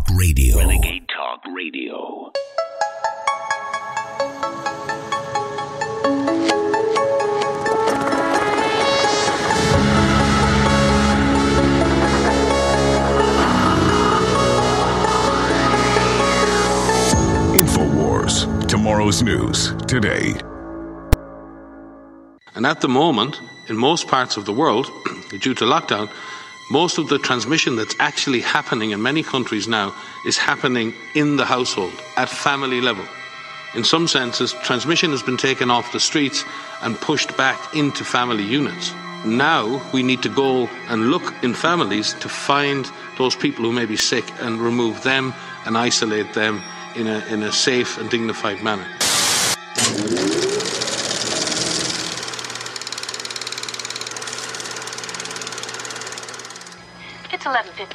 Talk Radio. Renegade Talk Radio. InfoWars. Tomorrow's news today. And at the moment, in most parts of the world, due to lockdown, most of the transmission that's actually happening in many countries now is happening in the household, at family level. In some senses, transmission has been taken off the streets and pushed back into family units. Now we need to go and look in families to find those people who may be sick and remove them and isolate them in a, in a safe and dignified manner. It's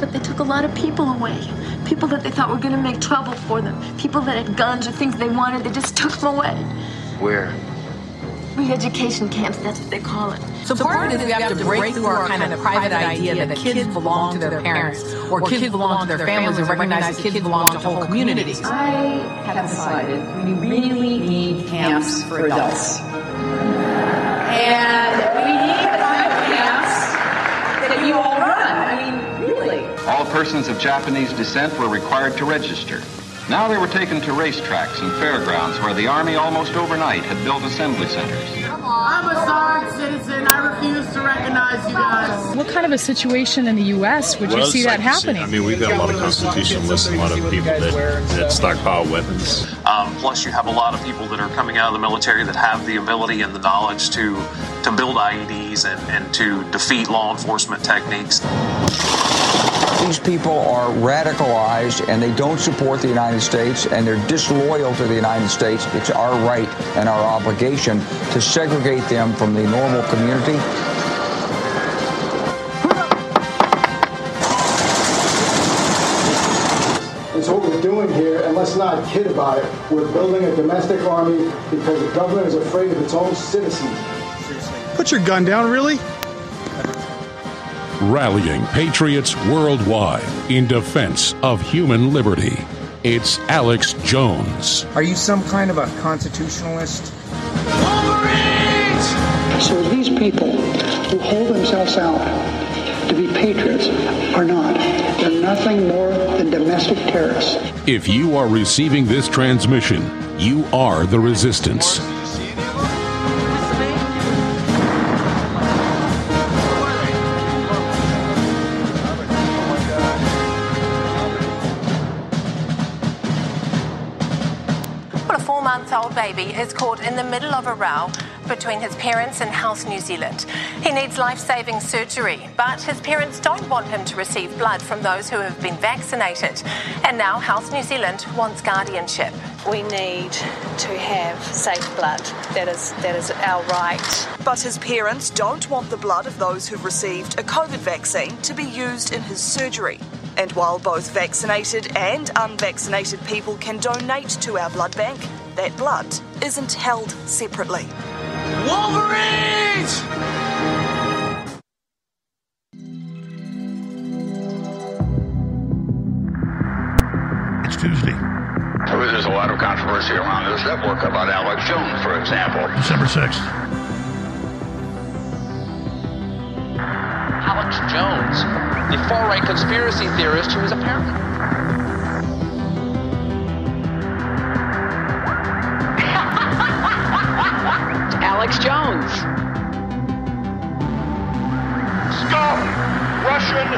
But they took a lot of people away. People that they thought were going to make trouble for them. People that had guns or things they wanted, they just took them away. Where? Re-education camps, that's what they call it. So, part of it is we have to break through our kind of private idea that kids belong to their parents or kids belong to their families and recognize that kids belong to whole communities. I have decided we really need camps for adults. And we need the kind of camps that you all run. I mean, really. All persons of Japanese descent were required to register. Now they were taken to racetracks and fairgrounds where the Army almost overnight had built assembly centers. I'm a sorry citizen. I refuse to recognize you guys. What kind of a situation in the U.S. would you see that like you see- happening? I mean, we've got a lot of constitutionalists and a lot of people that, that stockpile weapons. Um, plus, you have a lot of people that are coming out of the military that have the ability and the knowledge to to build IEDs and, and to defeat law enforcement techniques. These people are radicalized and they don't support the United States and they're disloyal to the United States. It's our right and our obligation to segregate them from the normal community. And so what we're doing here, and let's not kid about it, we're building a domestic army because the government is afraid of its own citizens. Put your gun down, really? Rallying patriots worldwide in defense of human liberty. It's Alex Jones. Are you some kind of a constitutionalist? So these people who hold themselves out to be patriots are not. They're nothing more than domestic terrorists. If you are receiving this transmission, you are the resistance. Is caught in the middle of a row between his parents and Health New Zealand. He needs life saving surgery, but his parents don't want him to receive blood from those who have been vaccinated. And now Health New Zealand wants guardianship. We need to have safe blood. That is that is our right. But his parents don't want the blood of those who've received a COVID vaccine to be used in his surgery. And while both vaccinated and unvaccinated people can donate to our blood bank, that blood isn't held separately. Wolverines! It's Tuesday, There's a lot of controversy around this network about Alex Jones, for example. December 6th. Alex Jones, the far right conspiracy theorist who is a Alex Jones. Scum! Russian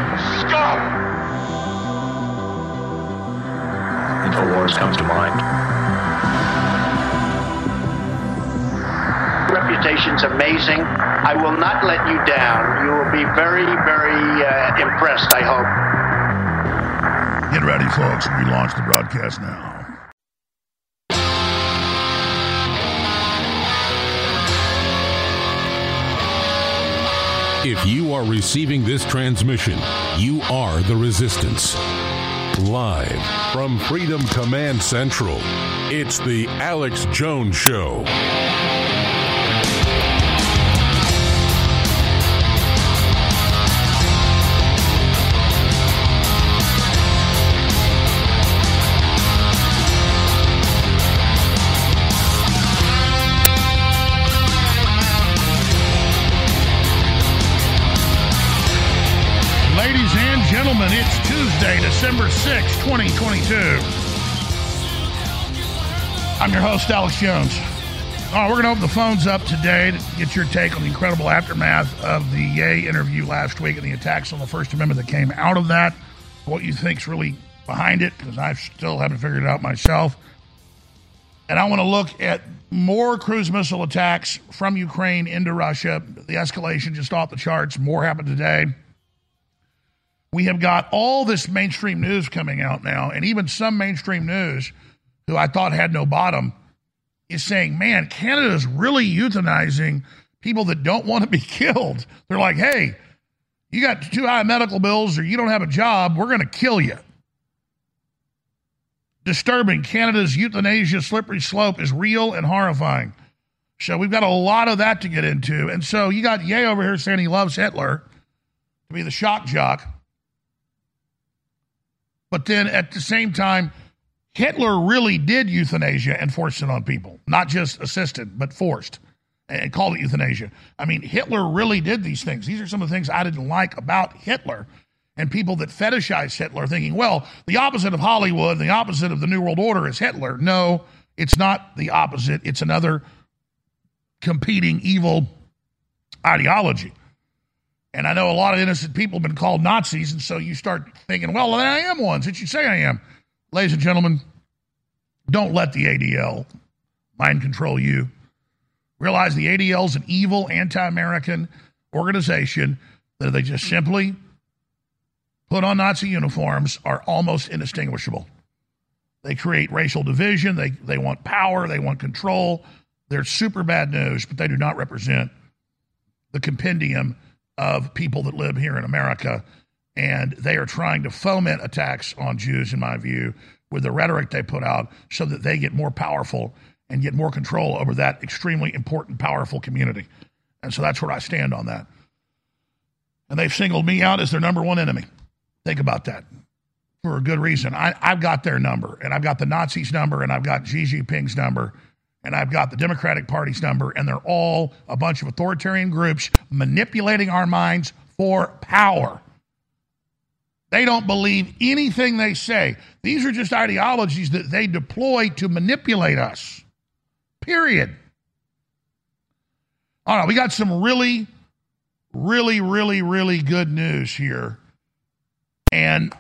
scum! InfoWars comes to mind. reputation's amazing. I will not let you down. You will be very, very uh, impressed, I hope. Get ready, folks. We launch the broadcast now. If you are receiving this transmission, you are the resistance. Live from Freedom Command Central, it's the Alex Jones Show. December 6, 2022. I'm your host, Alex Jones. Right, we're going to open the phones up today to get your take on the incredible aftermath of the Ye interview last week and the attacks on the First Amendment that came out of that. What you think's really behind it, because I still haven't figured it out myself. And I want to look at more cruise missile attacks from Ukraine into Russia. The escalation just off the charts. More happened today we have got all this mainstream news coming out now, and even some mainstream news who I thought had no bottom is saying, man, Canada is really euthanizing people that don't want to be killed. They're like, hey, you got too high medical bills or you don't have a job, we're going to kill you. Disturbing. Canada's euthanasia slippery slope is real and horrifying. So we've got a lot of that to get into. And so you got Ye over here saying he loves Hitler to be the shock jock. But then at the same time, Hitler really did euthanasia and forced it on people, not just assisted, but forced and called it euthanasia. I mean, Hitler really did these things. These are some of the things I didn't like about Hitler and people that fetishize Hitler, thinking, well, the opposite of Hollywood, the opposite of the New World Order is Hitler. No, it's not the opposite, it's another competing evil ideology. And I know a lot of innocent people have been called Nazis, and so you start thinking, well, I am one, since you say I am. Ladies and gentlemen, don't let the ADL mind control you. Realize the ADL is an evil, anti American organization that they just simply put on Nazi uniforms are almost indistinguishable. They create racial division, they, they want power, they want control. They're super bad news, but they do not represent the compendium of people that live here in America. And they are trying to foment attacks on Jews, in my view, with the rhetoric they put out so that they get more powerful and get more control over that extremely important, powerful community. And so that's where I stand on that. And they've singled me out as their number one enemy. Think about that for a good reason. I, have got their number, and I've got the Nazis' number, and I've got Xi Jinping's number, and I've got the Democratic Party's number, and they're all a bunch of authoritarian groups manipulating our minds for power. They don't believe anything they say. These are just ideologies that they deploy to manipulate us. Period. All right, we got some really, really, really, really good news here. And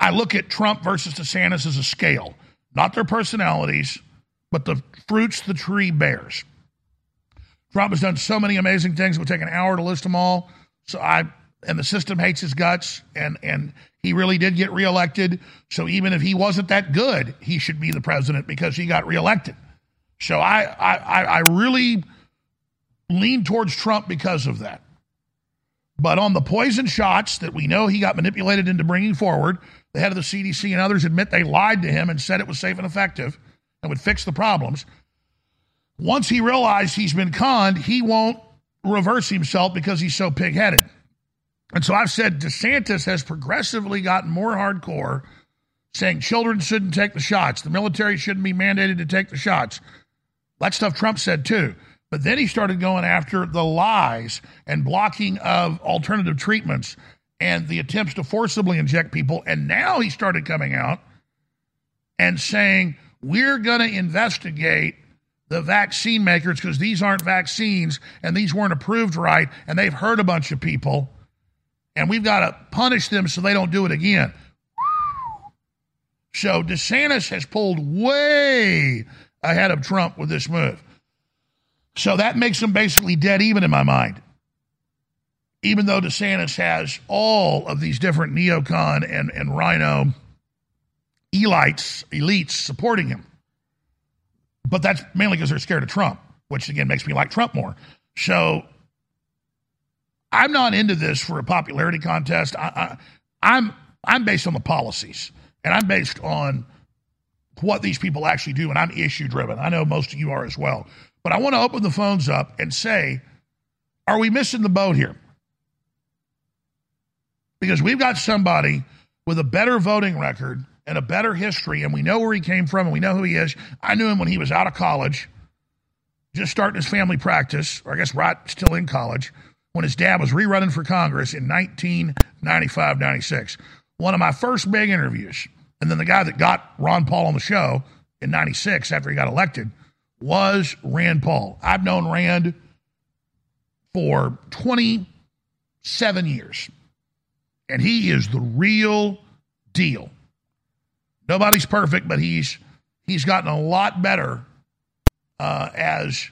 I look at Trump versus DeSantis as a scale, not their personalities, but the fruits the tree bears. Trump has done so many amazing things. It would take an hour to list them all. So I and the system hates his guts, and and he really did get reelected. So even if he wasn't that good, he should be the president because he got reelected. So I I, I really lean towards Trump because of that. But on the poison shots that we know he got manipulated into bringing forward, the head of the CDC and others admit they lied to him and said it was safe and effective and would fix the problems. Once he realized he's been conned, he won't reverse himself because he's so pig-headed. And so I've said DeSantis has progressively gotten more hardcore, saying children shouldn't take the shots, the military shouldn't be mandated to take the shots. That stuff Trump said too. But then he started going after the lies and blocking of alternative treatments and the attempts to forcibly inject people. And now he started coming out and saying, we're going to investigate the vaccine makers because these aren't vaccines and these weren't approved right and they've hurt a bunch of people and we've got to punish them so they don't do it again. So DeSantis has pulled way ahead of Trump with this move. So that makes him basically dead even in my mind. Even though DeSantis has all of these different neocon and, and RINO elites, elites supporting him. But that's mainly because they're scared of Trump, which again makes me like Trump more. So I'm not into this for a popularity contest. I, I, I'm I'm based on the policies, and I'm based on what these people actually do, and I'm issue driven. I know most of you are as well. But I want to open the phones up and say, are we missing the boat here? Because we've got somebody with a better voting record and a better history, and we know where he came from and we know who he is. I knew him when he was out of college, just starting his family practice, or I guess right still in college, when his dad was rerunning for Congress in 1995 96. One of my first big interviews. And then the guy that got Ron Paul on the show in 96 after he got elected was Rand Paul. I've known Rand for 27 years, and he is the real deal. Nobody's perfect, but he's he's gotten a lot better uh, as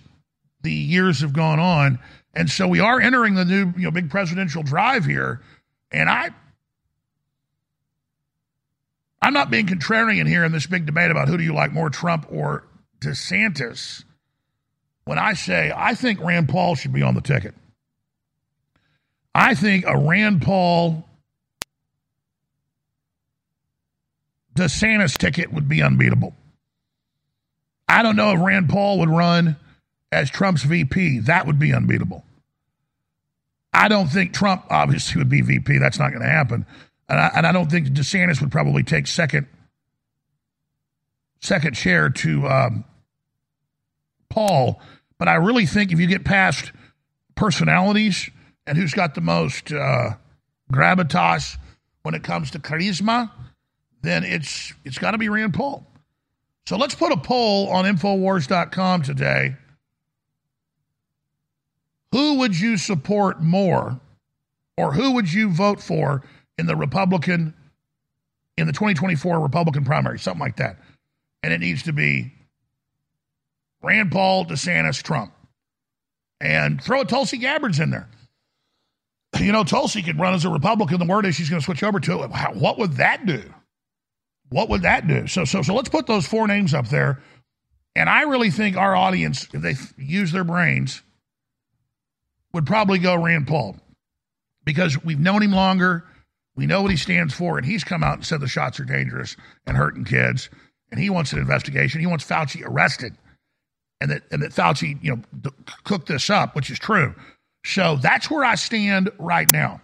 the years have gone on, and so we are entering the new you know big presidential drive here, and I. I'm not being contrarian here in this big debate about who do you like more, Trump or DeSantis, when I say I think Rand Paul should be on the ticket. I think a Rand Paul DeSantis ticket would be unbeatable. I don't know if Rand Paul would run as Trump's VP. That would be unbeatable. I don't think Trump obviously would be VP. That's not going to happen. And I, and I, don't think DeSantis would probably take second second chair to um, Paul. But I really think if you get past personalities and who's got the most uh, gravitas when it comes to charisma, then it's it's got to be Rand Paul. So let's put a poll on Infowars.com today. Who would you support more, or who would you vote for in the Republican, in the 2024 Republican primary, something like that? And it needs to be Rand Paul, DeSantis, Trump. And throw a Tulsi Gabbard's in there. You know, Tulsi could run as a Republican. The word is she's going to switch over to it. What would that do? What would that do? So, so, so let's put those four names up there. And I really think our audience, if they use their brains, would probably go Rand Paul because we've known him longer. We know what he stands for. And he's come out and said the shots are dangerous and hurting kids. And he wants an investigation. He wants Fauci arrested. And that, and that Fauci, you know, cooked this up, which is true. So that's where I stand right now.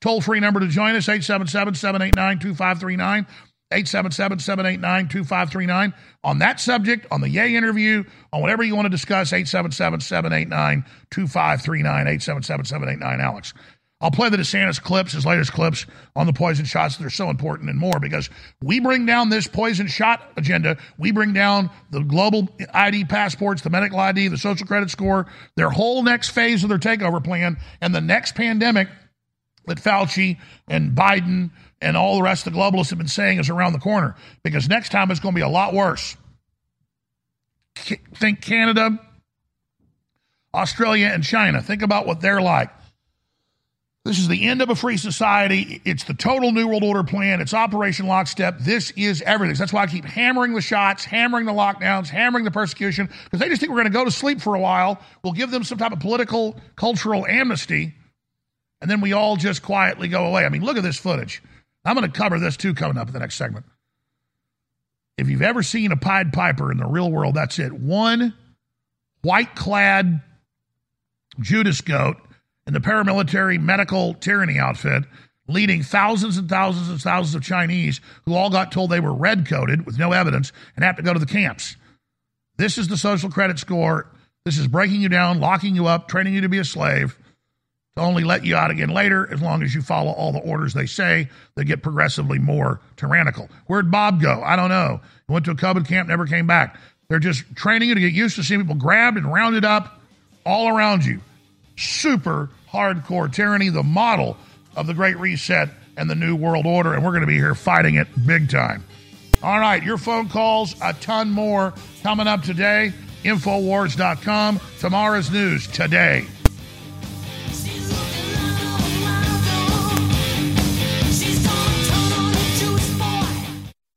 Toll free number to join us 877 789 2539. 877 789 2539. On that subject, on the Ye interview, on whatever you want to discuss, 877 789 2539. 877 789 Alex. I'll play the DeSantis clips, his latest clips on the poison shots that are so important and more because we bring down this poison shot agenda. We bring down the global ID passports, the medical ID, the social credit score, their whole next phase of their takeover plan, and the next pandemic that Fauci and Biden and all the rest of the globalists have been saying is around the corner because next time it's going to be a lot worse. Think Canada, Australia, and China. Think about what they're like. This is the end of a free society. It's the total New World Order plan. It's Operation Lockstep. This is everything. That's why I keep hammering the shots, hammering the lockdowns, hammering the persecution, because they just think we're going to go to sleep for a while. We'll give them some type of political, cultural amnesty and then we all just quietly go away. I mean, look at this footage. I'm going to cover this too coming up in the next segment. If you've ever seen a Pied Piper in the real world, that's it. One white clad Judas goat in the paramilitary medical tyranny outfit leading thousands and thousands and thousands of Chinese who all got told they were red coded with no evidence and have to go to the camps. This is the social credit score. This is breaking you down, locking you up, training you to be a slave to only let you out again later as long as you follow all the orders they say. They get progressively more tyrannical. Where'd Bob go? I don't know. He went to a COVID camp, never came back. They're just training you to get used to seeing people grabbed and rounded up all around you. Super hardcore tyranny, the model of the Great Reset and the New World Order, and we're going to be here fighting it big time. All right, your phone calls, a ton more coming up today. Infowars.com. Tomorrow's news today.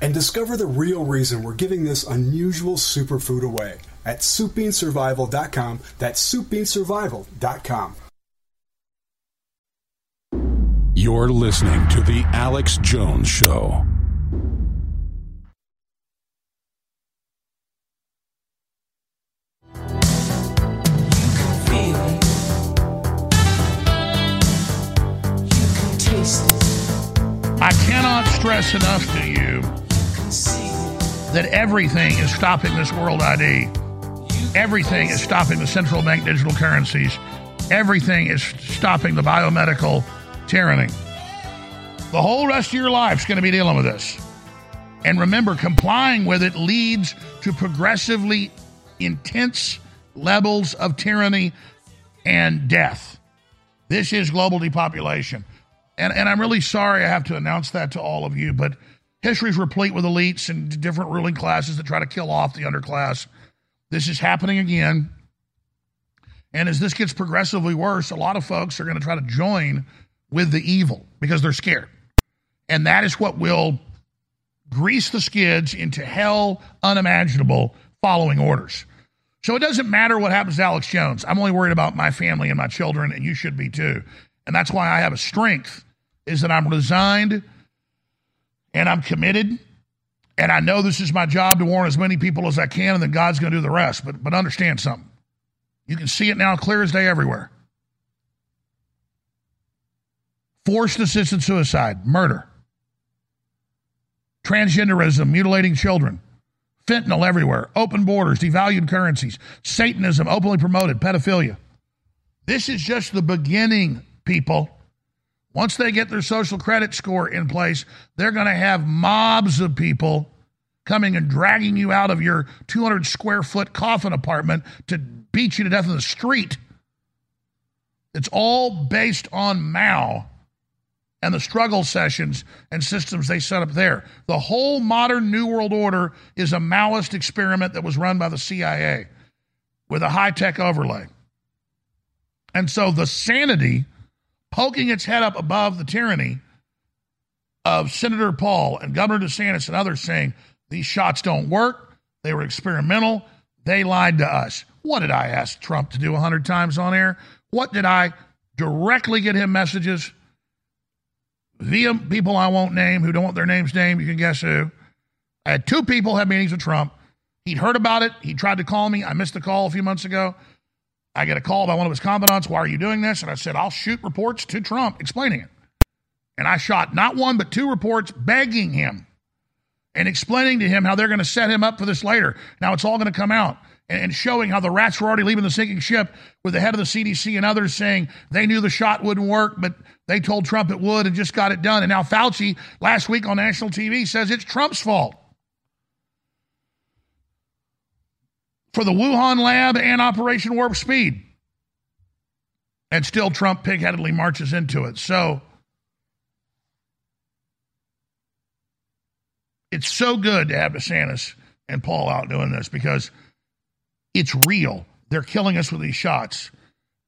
and discover the real reason we're giving this unusual superfood away at soupbeansurvival.com. That's soupbeansurvival.com. You're listening to The Alex Jones Show. You can feel You can taste. I cannot stress enough to you that everything is stopping this world ID. Everything is stopping the central bank digital currencies. Everything is stopping the biomedical tyranny. The whole rest of your life's going to be dealing with this. And remember, complying with it leads to progressively intense levels of tyranny and death. This is global depopulation. And, and I'm really sorry I have to announce that to all of you, but history is replete with elites and different ruling classes that try to kill off the underclass. This is happening again. And as this gets progressively worse, a lot of folks are going to try to join with the evil because they're scared. And that is what will grease the skids into hell unimaginable following orders. So it doesn't matter what happens to Alex Jones. I'm only worried about my family and my children, and you should be too. And that's why I have a strength is that I'm resigned and I'm committed. And I know this is my job to warn as many people as I can, and then God's going to do the rest. But, but understand something. You can see it now clear as day everywhere. Forced assisted suicide, murder, transgenderism, mutilating children, fentanyl everywhere, open borders, devalued currencies, Satanism openly promoted, pedophilia. This is just the beginning, people. Once they get their social credit score in place, they're going to have mobs of people coming and dragging you out of your 200 square foot coffin apartment to beat you to death in the street. It's all based on Mao and the struggle sessions and systems they set up there. The whole modern New World Order is a Maoist experiment that was run by the CIA with a high tech overlay. And so the sanity poking its head up above the tyranny of Senator Paul and Governor DeSantis and others saying these shots don't work, they were experimental, they lied to us. What did I ask Trump to do 100 times on air? What did I directly get him messages via people I won't name who don't want their names named? You can guess who. I had two people have meetings with Trump. He'd heard about it. He tried to call me. I missed the call a few months ago. I get a call by one of his confidants. Why are you doing this? And I said, I'll shoot reports to Trump explaining it. And I shot not one, but two reports begging him and explaining to him how they're going to set him up for this later. Now it's all going to come out. and showing how the rats were already leaving the sinking ship with the head of the CDC and others saying they knew the shot wouldn't work, but they told Trump it would and just got it done. And now Fauci last week on national TV says it's Trump's fault. For the Wuhan lab and Operation Warp Speed. And still Trump pigheadedly marches into it. So it's so good to have DeSantis and Paul out doing this because it's real. They're killing us with these shots,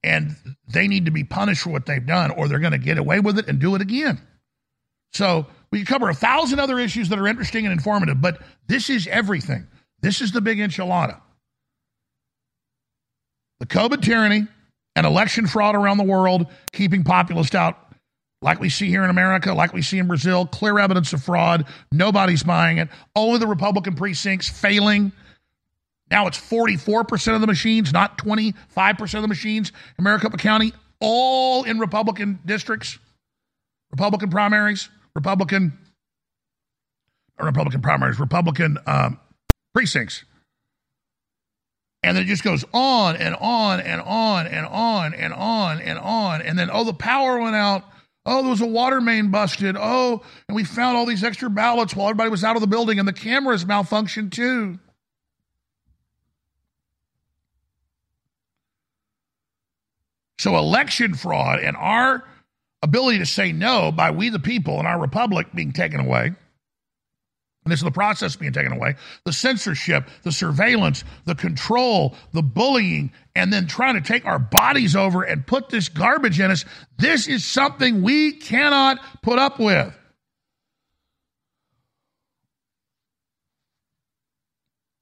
and they need to be punished for what they've done, or they're going to get away with it and do it again. So we cover a thousand other issues that are interesting and informative, but this is everything. This is the big enchilada. The COVID tyranny and election fraud around the world, keeping populists out like we see here in America, like we see in Brazil, clear evidence of fraud. Nobody's buying it. Only the Republican precincts failing. Now it's 44% of the machines, not 25% of the machines in Maricopa County, all in Republican districts, Republican primaries, Republican, Republican primaries, Republican um, precincts. And then it just goes on and on and on and on and on and on. And then, oh, the power went out Oh, there was a water main busted. Oh, and we found all these extra ballots while everybody was out of the building, and the cameras malfunctioned too. So, election fraud and our ability to say no by we the people and our republic being taken away and this is the process being taken away the censorship, the surveillance, the control, the bullying, and then trying to take our bodies over and put this garbage in us. This is something we cannot put up with.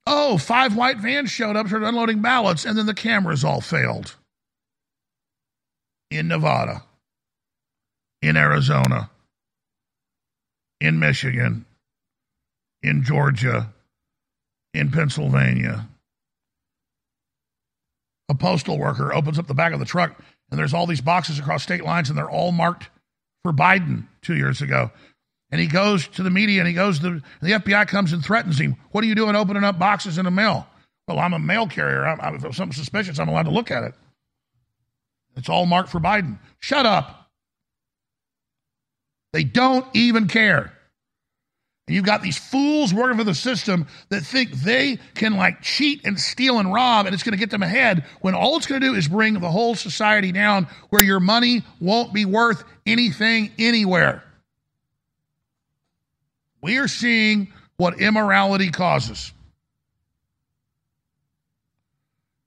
Oh, five white vans showed up, started unloading ballots, and then the cameras all failed. In Nevada, in Arizona, in Michigan, in Georgia, in Pennsylvania. A postal worker opens up the back of the truck and there's all these boxes across state lines and they're all marked for Biden two years ago. And he goes to the media and he goes to the FBI comes and threatens him. What are you doing opening up boxes in the mail? Well, I'm a mail carrier. I'm, I'm, if something suspicious, I'm allowed to look at it. It's all marked for Biden. Shut up. They don't even care. You've got these fools working for the system that think they can like cheat and steal and rob and it's going to get them ahead when all it's going to do is bring the whole society down where your money won't be worth anything anywhere. We are seeing what immorality causes.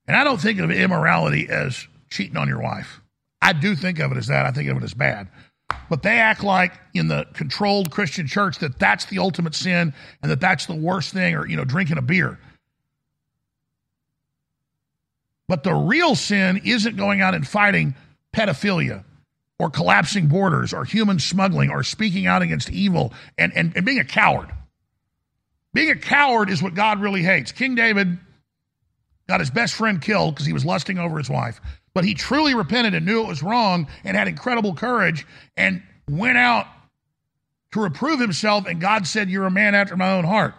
And I don't think of immorality as cheating on your wife. I do think of it as that. I think of it as bad. But they act like in the controlled Christian church that that's the ultimate sin and that that's the worst thing, or, you know, drinking a beer. But the real sin isn't going out and fighting pedophilia or collapsing borders or human smuggling or speaking out against evil and, and, and being a coward. Being a coward is what God really hates. King David got his best friend killed because he was lusting over his wife. But he truly repented and knew it was wrong and had incredible courage and went out to reprove himself. And God said, You're a man after my own heart.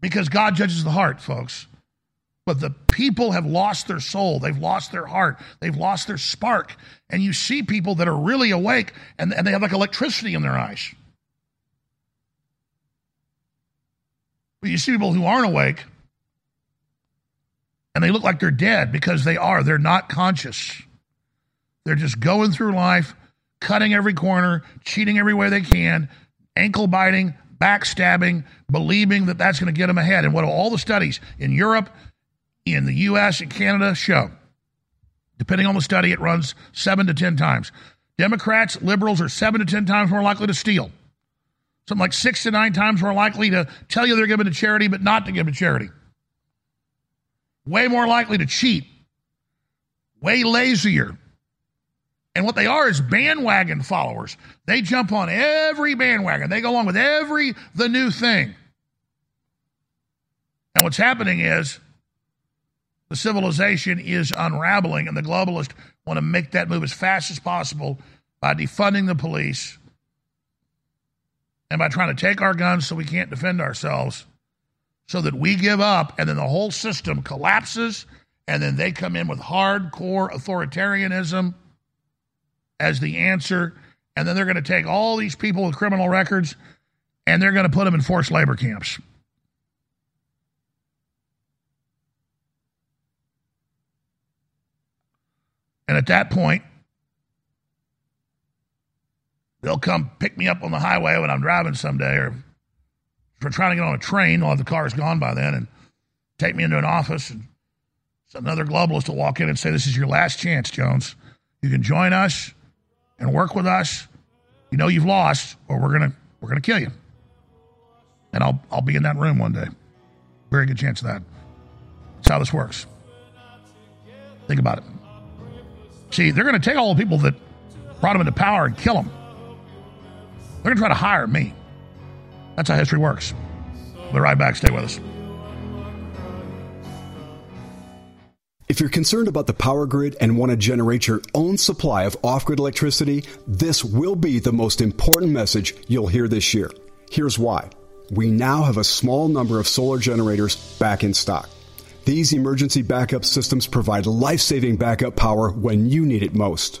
Because God judges the heart, folks. But the people have lost their soul. They've lost their heart. They've lost their spark. And you see people that are really awake and, and they have like electricity in their eyes. But you see people who aren't awake and they look like they're dead because they are. They're not conscious. They're just going through life, cutting every corner, cheating every way they can, ankle biting, backstabbing, believing that that's going to get them ahead. And what all the studies in Europe, in the US, and Canada show, depending on the study, it runs seven to 10 times. Democrats, liberals are seven to 10 times more likely to steal. Something like six to nine times more likely to tell you they're giving to charity, but not to give to charity way more likely to cheat, way lazier. And what they are is bandwagon followers. They jump on every bandwagon. They go along with every the new thing. And what's happening is the civilization is unraveling, and the globalists want to make that move as fast as possible by defunding the police and by trying to take our guns so we can't defend ourselves so that we give up and then the whole system collapses and then they come in with hardcore authoritarianism as the answer and then they're going to take all these people with criminal records and they're going to put them in forced labor camps. And at that point, they'll come pick me up on the highway when I'm driving someday, or trying to get on a train, while the car's gone by then, and take me into an office. And another globalist will walk in and say, This is your last chance, Jones. You can join us and work with us. You know you've lost, or we're gonna we're gonna kill you. And I'll I'll be in that room one day. Very good chance of that. That's how this works. Think about it. See, they're to take all the people that brought them into power and kill them. They're to try to hire me. That's how history works. We'll be right back. Stay with us. If you're concerned about the power grid and want to generate your own supply of off grid electricity, this will be the most important message you'll hear this year. Here's why. We now have a small number of solar generators back in stock. These emergency backup systems provide life saving backup power when you need it most.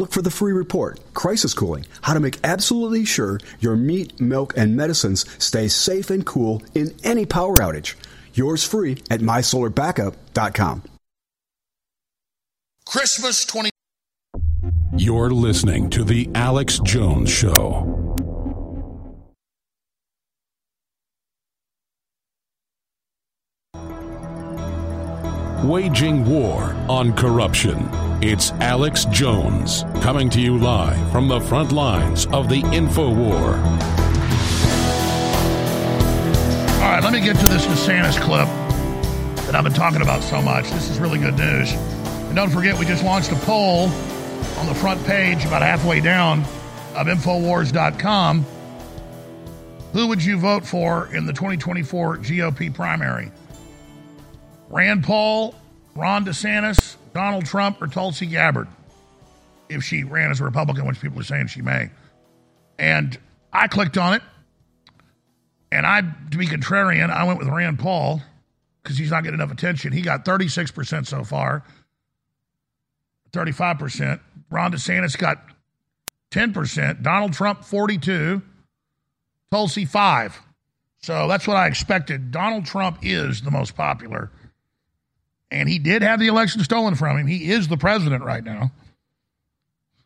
Look for the free report, Crisis Cooling, how to make absolutely sure your meat, milk, and medicines stay safe and cool in any power outage. Yours free at mysolarbackup.com. Christmas 20. You're listening to The Alex Jones Show. Waging war on corruption. It's Alex Jones coming to you live from the front lines of the info war. All right, let me get to this DeSantis clip that I've been talking about so much. This is really good news. And don't forget, we just launched a poll on the front page, about halfway down, of Infowars.com. Who would you vote for in the 2024 GOP primary? Rand Paul, Ron DeSantis, Donald Trump, or Tulsi Gabbard? If she ran as a Republican, which people are saying she may. And I clicked on it. And I, to be contrarian, I went with Rand Paul because he's not getting enough attention. He got 36% so far, 35%. Ron DeSantis got 10%. Donald Trump, 42. Tulsi, 5. So that's what I expected. Donald Trump is the most popular. And he did have the election stolen from him. He is the president right now.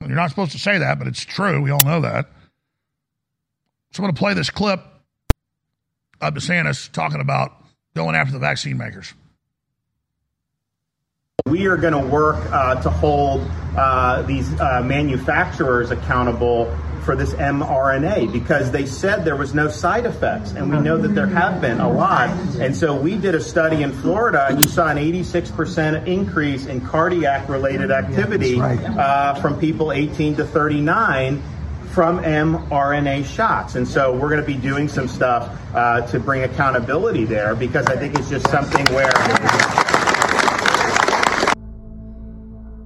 You're not supposed to say that, but it's true. We all know that. So I'm going to play this clip of DeSantis talking about going after the vaccine makers. We are going to work uh, to hold uh, these uh, manufacturers accountable for this mRNA because they said there was no side effects, and we know that there have been a lot. And so we did a study in Florida, and you saw an 86% increase in cardiac related activity uh, from people 18 to 39 from mRNA shots. And so we're going to be doing some stuff uh, to bring accountability there because I think it's just something where.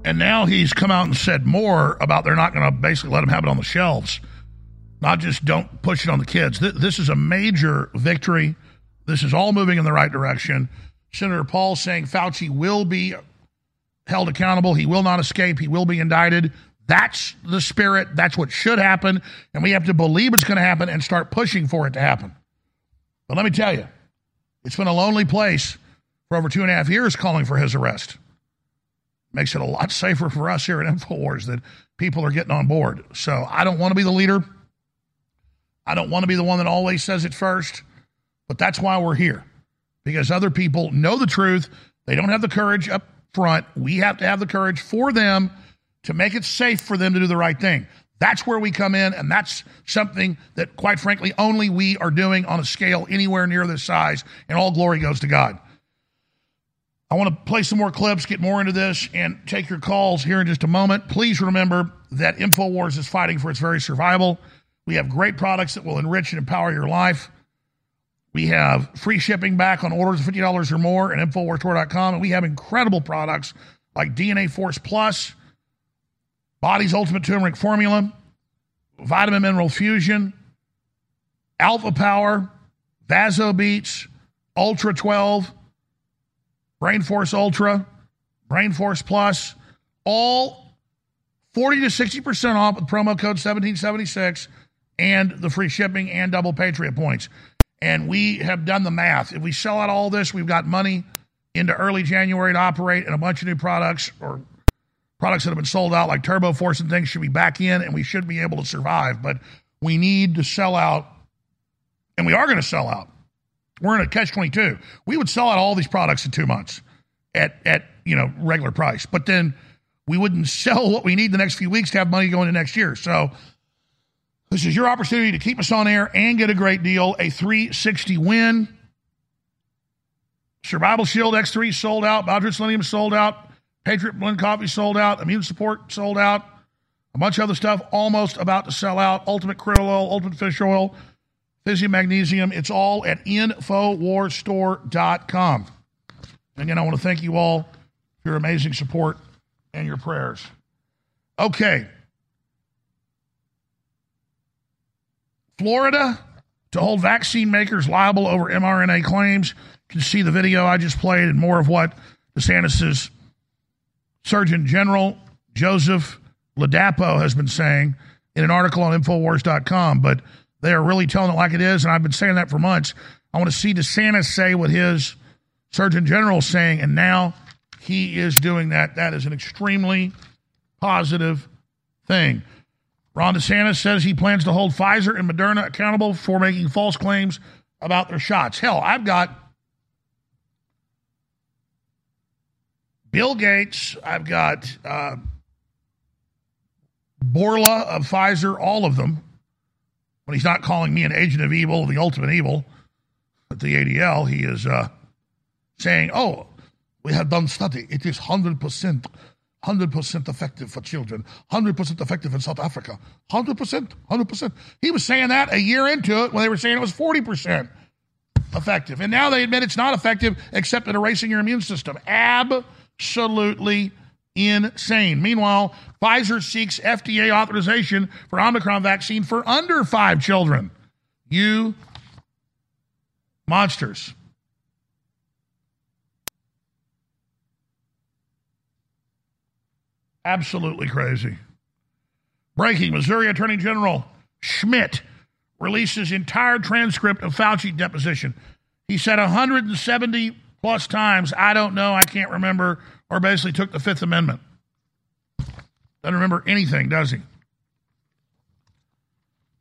And now he's come out and said more about they're not going to basically let them have it on the shelves. Not just don't push it on the kids. Th- this is a major victory. This is all moving in the right direction. Senator Paul saying Fauci will be held accountable. He will not escape. He will be indicted. That's the spirit. That's what should happen. And we have to believe it's going to happen and start pushing for it to happen. But let me tell you, it's been a lonely place for over two and a half years calling for his arrest. Makes it a lot safer for us here at InfoWars that people are getting on board. So I don't want to be the leader. I don't want to be the one that always says it first. But that's why we're here. Because other people know the truth. They don't have the courage up front. We have to have the courage for them to make it safe for them to do the right thing. That's where we come in, and that's something that, quite frankly, only we are doing on a scale anywhere near this size, and all glory goes to God. I want to play some more clips, get more into this, and take your calls here in just a moment. Please remember that InfoWars is fighting for its very survival. We have great products that will enrich and empower your life. We have free shipping back on orders of $50 or more at InfoWarsStore.com, and we have incredible products like DNA Force Plus, Body's Ultimate Turmeric Formula, Vitamin Mineral Fusion, Alpha Power, Vaso Beats, Ultra 12, Brain Force Ultra, Brain Force Plus, all 40 to 60% off with promo code 1776 and the free shipping and double Patriot points. And we have done the math. If we sell out all this, we've got money into early January to operate, and a bunch of new products or products that have been sold out, like Turbo Force and things, should be back in, and we should be able to survive. But we need to sell out, and we are going to sell out. We're in a catch 22. We would sell out all these products in two months at, at you know regular price, but then we wouldn't sell what we need the next few weeks to have money going into next year. So this is your opportunity to keep us on air and get a great deal, a 360 win. Survival Shield X3 sold out. Baldrige Selenium sold out. Patriot Blend Coffee sold out. Immune Support sold out. A bunch of other stuff almost about to sell out. Ultimate Krill Oil, Ultimate Fish Oil, Physium Magnesium. It's all at InfoWarsStore.com. Again, I want to thank you all for your amazing support and your prayers. Okay. Florida to hold vaccine makers liable over mRNA claims. You can see the video I just played and more of what DeSantis' Surgeon General Joseph Ladapo has been saying in an article on Infowars.com. But they are really telling it like it is, and I've been saying that for months. I want to see DeSantis say what his Surgeon General is saying, and now he is doing that. That is an extremely positive thing. Ron DeSantis says he plans to hold Pfizer and Moderna accountable for making false claims about their shots. Hell, I've got Bill Gates, I've got uh, Bourla of Pfizer, all of them. When he's not calling me an agent of evil, the ultimate evil, at the ADL, he is uh, saying, "Oh, we have done study. It is hundred percent 100% effective for children, 100% effective in South Africa. 100%, 100%. He was saying that a year into it when they were saying it was 40% effective. And now they admit it's not effective except at erasing your immune system. Absolutely insane. Meanwhile, Pfizer seeks FDA authorization for Omicron vaccine for under five children. You monsters. Absolutely crazy. Breaking Missouri Attorney General Schmitt releases entire transcript of Fauci deposition. He said 170 plus times, I don't know, I can't remember, or basically took the Fifth Amendment. Doesn't remember anything, does he?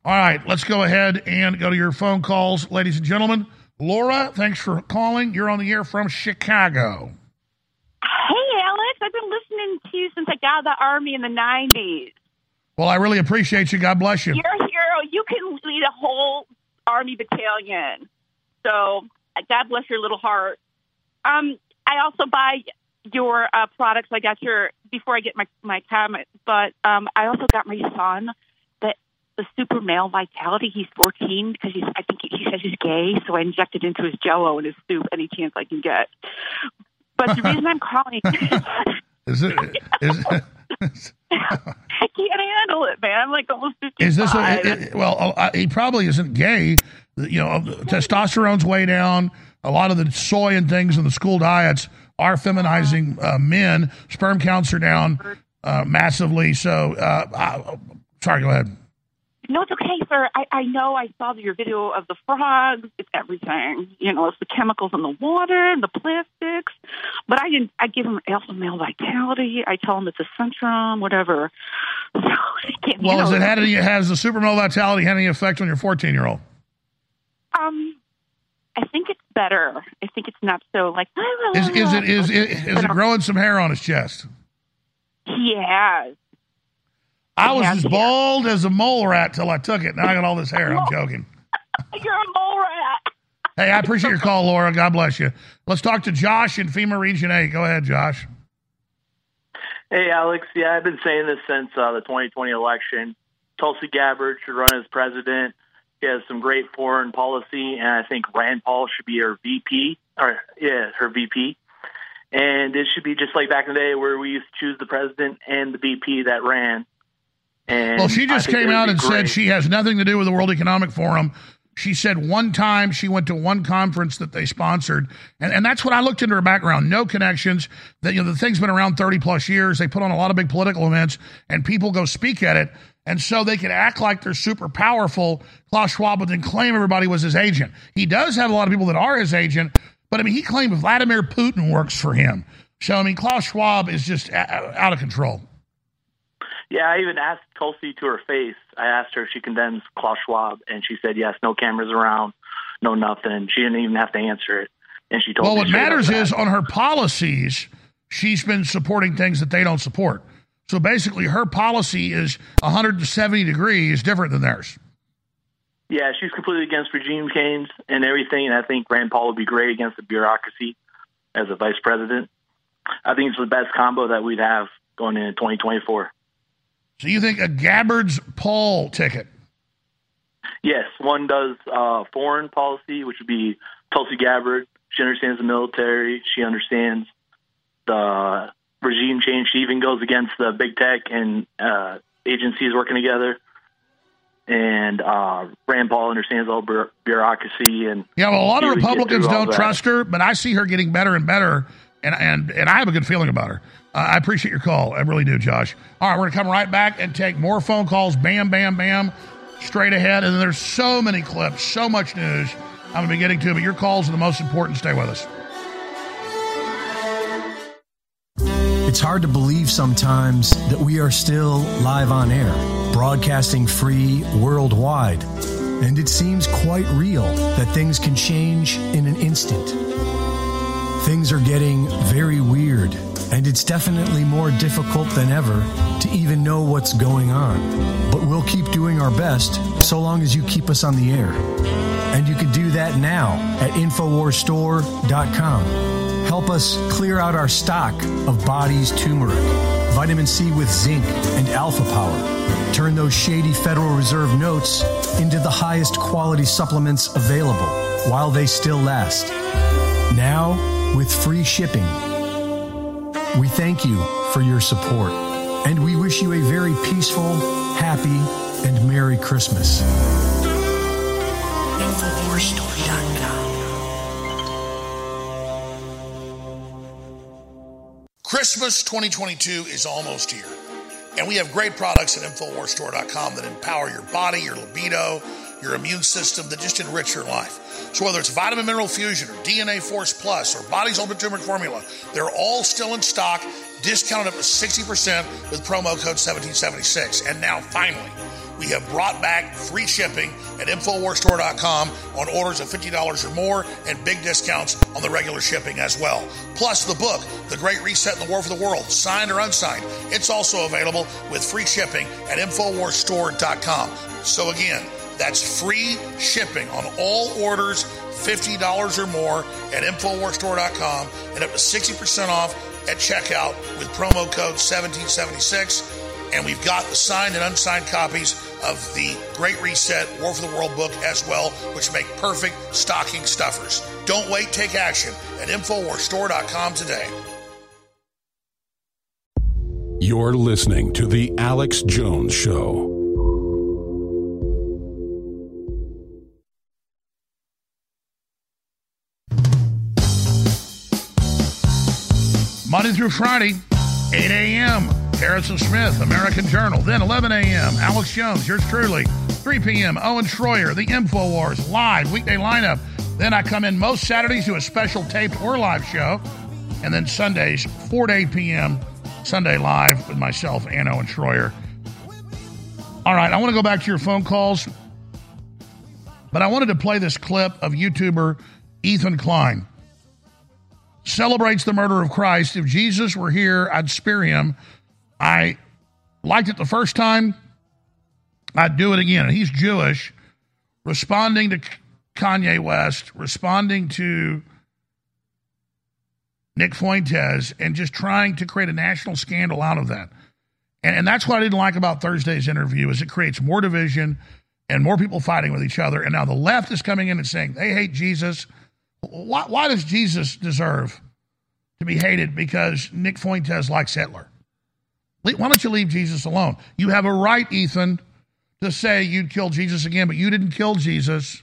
All right, let's go ahead and go to your phone calls, ladies and gentlemen. Laura, thanks for calling. You're on the air from Chicago. Hey, Alex, I've been listening to you since I got out of the Army in the 90s. Well, I really appreciate you. God bless you. You're a hero. You can lead a whole Army battalion. So, God bless your little heart. Um, I also buy your uh, products. I got your before I get my my comment, but um, I also got my son that the super male vitality. He's 14 because he's I think he, he says he's gay, so I injected into his Jello and his soup any chance I can get. But the reason I'm calling is it is I can't handle it, man. I'm like almost 55. Is this a, it- well? uh, He probably isn't gay. You know, testosterone's way down. A lot of the soy and things in the school diets are feminizing uh, men. Sperm counts are down uh, massively. So, uh, I, sorry, go ahead. No, it's okay, sir. I, I know I saw your video of the frogs. It's everything. You know, it's the chemicals in the water, and the plastics. But I didn't. I give them alpha male vitality. I tell them it's a centrum, whatever. So Well, has it had any? Has the super male vitality had any effect on your 14 year old? Um, I think it's better. I think it's not so like. Is, is it is it is it growing some hair on his chest? He has. I was Yeah, as yeah. bald as a mole rat till I took it. Now I got all this hair. I'm joking. You're a mole rat. Hey, I appreciate your call, Laura. God bless you. Let's talk to Josh in FEMA Region 8. Go ahead, Josh. Hey, Alex. Yeah, I've been saying this since uh, the 2020 election. Tulsi Gabbard should run as president. She has some great foreign policy, and I think Rand Paul should be her VP, or yeah, her VP. And it should be just like back in the day where we used to choose the president and the VP that ran. And Well, she just came out and said she has nothing to do with the World Economic Forum. She said one time she went to one conference that they sponsored, and, and that's what I looked into her background. No connections. That you know the thing's been around thirty plus years. They put on a lot of big political events, and people go speak at it, and so they can act like they're super powerful. Klaus Schwab would then claim everybody was his agent. He does have a lot of people that are his agent, but I mean he claimed Vladimir Putin works for him. So I mean Klaus Schwab is just out of control. Yeah, I even asked Tulsi to her face. I asked her if she condemns Klaus Schwab, and she said yes. No cameras around, no nothing. She didn't even have to answer it, and she told Well, me. Well, what matters is on her policies, she's been supporting things that they don't support. So basically, her policy is 170 degrees different than theirs. Yeah, she's completely against regime change and everything, and I think Rand Paul would be great against the bureaucracy as a vice president. I think it's the best combo that we'd have going into 2024. So you think a Gabbard's Paul ticket? Yes, one does uh, foreign policy, which would be Tulsi Gabbard. She understands the military. She understands the regime change. She even goes against the big tech and uh, agencies working together. And uh, Rand Paul understands all bu- bureaucracy and Yeah, well, a lot of Republicans don't trust her, but I see her getting better and better, and and and I have a good feeling about her. Uh, I appreciate your call. I really do, Josh. All right, we're gonna come right back and take more phone calls. Bam, bam, bam, straight ahead. And then there's so many clips, so much news. I'm gonna be getting to, but your calls are the most important. Stay with us. It's hard to believe sometimes that we are still live on air, broadcasting free worldwide. And it seems quite real that things can change in an instant. Things are getting very weird, and it's definitely more difficult than ever to even know what's going on. But we'll keep doing our best so long as you keep us on the air. And you can do that now at InfoWarsStore.com. Help us clear out our stock of body's turmeric, vitamin C with zinc, and alpha power. Turn those shady Federal Reserve notes into the highest quality supplements available while they still last. Now, with free shipping. We thank you for your support, and we wish you a very peaceful, happy, and Merry Christmas. Christmas 2022 is almost here. And we have great products at InfoWarsStore.com that empower your body, your libido, your immune system, that just enrich your life. So whether it's Vitamin Mineral Fusion or DNA Force Plus or Body's Ultimate Turmeric Formula, they're all still in stock, discounted up to 60% with promo code 1776. And now finally, we have brought back free shipping at InfoWarsStore.com on orders of $50 or more and big discounts on the regular shipping as well. Plus the book, The Great Reset and the War for the World, signed or unsigned. It's also available with free shipping at InfoWarsStore.com. So again, that's free shipping on all orders $50 or more at InfoWarsStore.com and up to 60% off at checkout with promo code 1776. And we've got the signed and unsigned copies of the Great Reset War for the World book as well, which make perfect stocking stuffers. Don't wait, take action at InfoWarsStore.com today. You're listening to The Alex Jones Show. Monday through Friday, 8 a.m. Harrison Smith, American Journal. Then 11 a.m. Alex Jones, yours truly. 3 p.m. Owen Schroyer, The InfoWars, live weekday lineup. Then I come in most Saturdays to a special taped or live show. And then Sundays, 4 to 8 p.m. Sunday live with myself and Owen Schroyer. All right, I want to go back to your phone calls, but I wanted to play this clip of YouTuber Ethan Klein celebrates the murder of Christ. If Jesus were here, I'd spear him. I liked it the first time, I'd do it again. And he's Jewish, responding to Kanye West, responding to Nick Fuentes, and just trying to create a national scandal out of that. And, and that's what I didn't like about Thursday's interview is it creates more division and more people fighting with each other. And now the left is coming in and saying they hate Jesus. Why, why does Jesus deserve to be hated because Nick Fuentes likes Hitler? Why don't you leave Jesus alone? You have a right, Ethan, to say you'd kill Jesus again, but you didn't kill Jesus.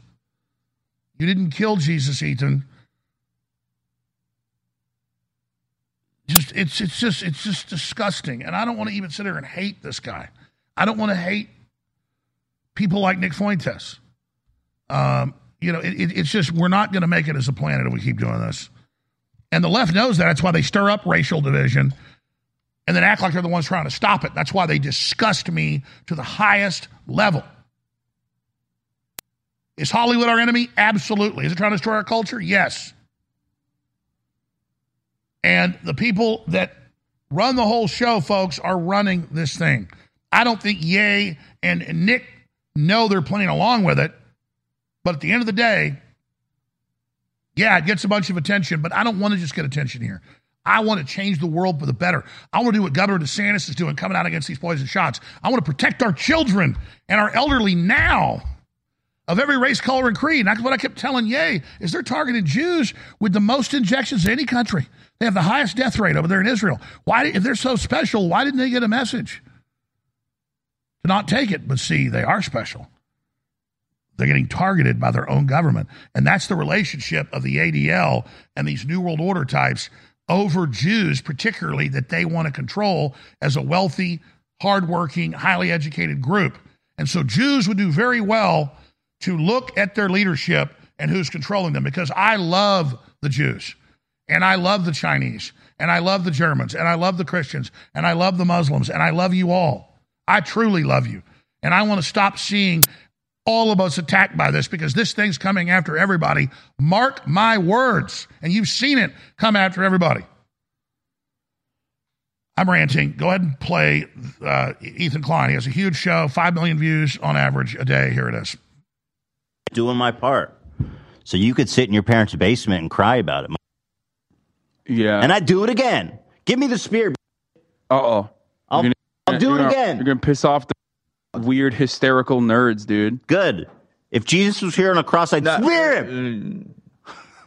You didn't kill Jesus, Ethan. Just it's it's just it's just disgusting. And I don't want to even sit here and hate this guy. I don't want to hate people like Nick Fuentes. Um, you know, it, it, it's just we're not going to make it as a planet if we keep doing this. And the left knows that. That's why they stir up racial division and then act like they're the ones trying to stop it. That's why they disgust me to the highest level. Is Hollywood our enemy? Absolutely. Is it trying to destroy our culture? Yes. And the people that run the whole show, folks, are running this thing. I don't think Ye and Nick know they're playing along with it. But at the end of the day, yeah, it gets a bunch of attention, but I don't want to just get attention here. I want to change the world for the better. I want to do what Governor DeSantis is doing, coming out against these poison shots. I want to protect our children and our elderly now of every race, color, and creed. And that's what I kept telling Ye is they're targeting Jews with the most injections in any country. They have the highest death rate over there in Israel. Why, if they're so special, why didn't they get a message to not take it? But see, they are special. They're getting targeted by their own government. And that's the relationship of the ADL and these New World Order types over Jews, particularly that they want to control as a wealthy, hardworking, highly educated group. And so Jews would do very well to look at their leadership and who's controlling them because I love the Jews and I love the Chinese and I love the Germans and I love the Christians and I love the Muslims and I love you all. I truly love you. And I want to stop seeing all of us attacked by this because this thing's coming after everybody. Mark my words. And you've seen it come after everybody. I'm ranting. Go ahead and play uh, Ethan Klein. He has a huge show, 5 million views on average a day. Here it is. Doing my part. So you could sit in your parents' basement and cry about it. Yeah. And I'd do it again. Give me the spear. Uh oh. I'll, You're I'll do it gonna- again. You're gonna piss off the weird hysterical nerds, dude. Good. If Jesus was here on a cross, I'd spear him.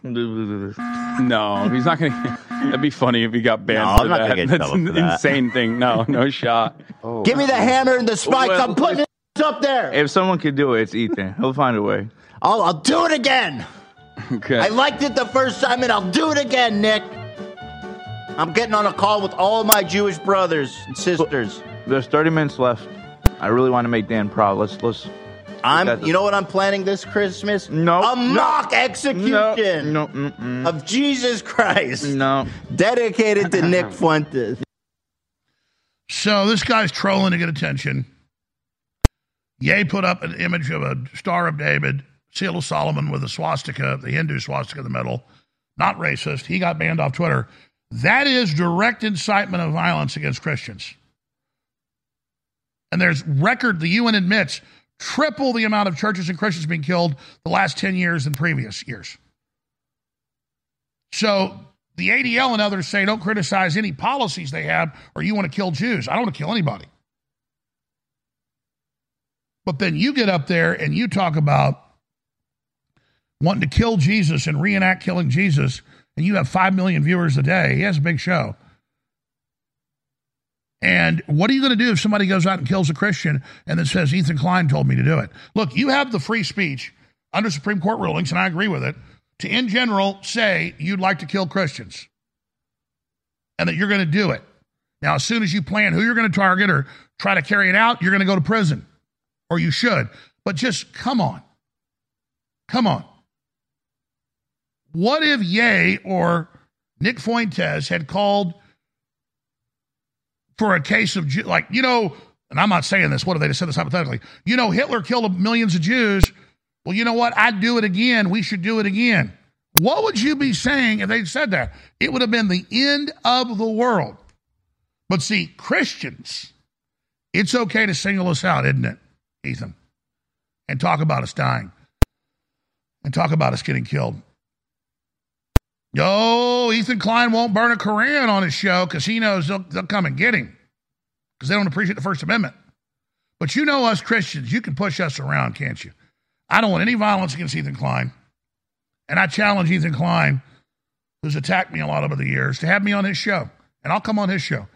No, he's not gonna. That'd be funny if he got banned No, for I'm not that. gonna get That's an that. insane thing. No, no shot. Oh, Give me the hammer and the spikes. Well, I'm putting it up there. If someone could do it, it's Ethan. He'll find a way. I'll, I'll do it again. Okay. I liked it the first time, and I'll do it again, Nick. I'm getting on a call with all my Jewish brothers and sisters. There's 30 minutes left. I really want to make Dan proud. Let's let's. I'm. You know what I'm planning this Christmas? No. A mock execution No. of Jesus Christ, No. dedicated to Nick Fuentes. So this guy's trolling to get attention. Ye put up an image of a Star of David, Seal of Solomon with a swastika, the Hindu swastika in the middle. Not racist. He got banned off Twitter. That is direct incitement of violence against Christians. And there's record, the UN admits, triple the amount of churches and Christians being killed the last 10 years than previous years. So the ADL and others say don't criticize any policies they have or you want to kill Jews. I don't want to kill anybody. But then you get up there and you talk about wanting to kill Jesus and reenact killing Jesus, and you have 5 million viewers a day. He has a big show. And what are you going to do if somebody goes out and kills a Christian and then says, Ethan Klein told me to do it? Look, you have the free speech under Supreme Court rulings, and I agree with it, to in general say you'd like to kill Christians and that you're going to do it. Now, as soon as you plan who you're going to target or try to carry it out, you're going to go to prison, or you should. But just come on. Come on. What if Ye or Nick Fuentes had called for a case of, like, you know, and I'm not saying this, what if they just said this hypothetically? You know, Hitler killed millions of Jews. Well, you know what? I'd do it again. We should do it again. What would you be saying if they said that? It would have been the end of the world. But see, Christians, It's okay to single us out, isn't it, Ethan? And talk about us dying. And talk about us getting killed. Yo, Ethan Klein won't burn a Koran on his show because he knows they'll, they'll come and get him because they don't appreciate the First Amendment. But you know us Christians, you can push us around, can't you? I don't want any violence against Ethan Klein. And I challenge Ethan Klein, who's attacked me a lot over the years, to have me on his show. And I'll come on his show.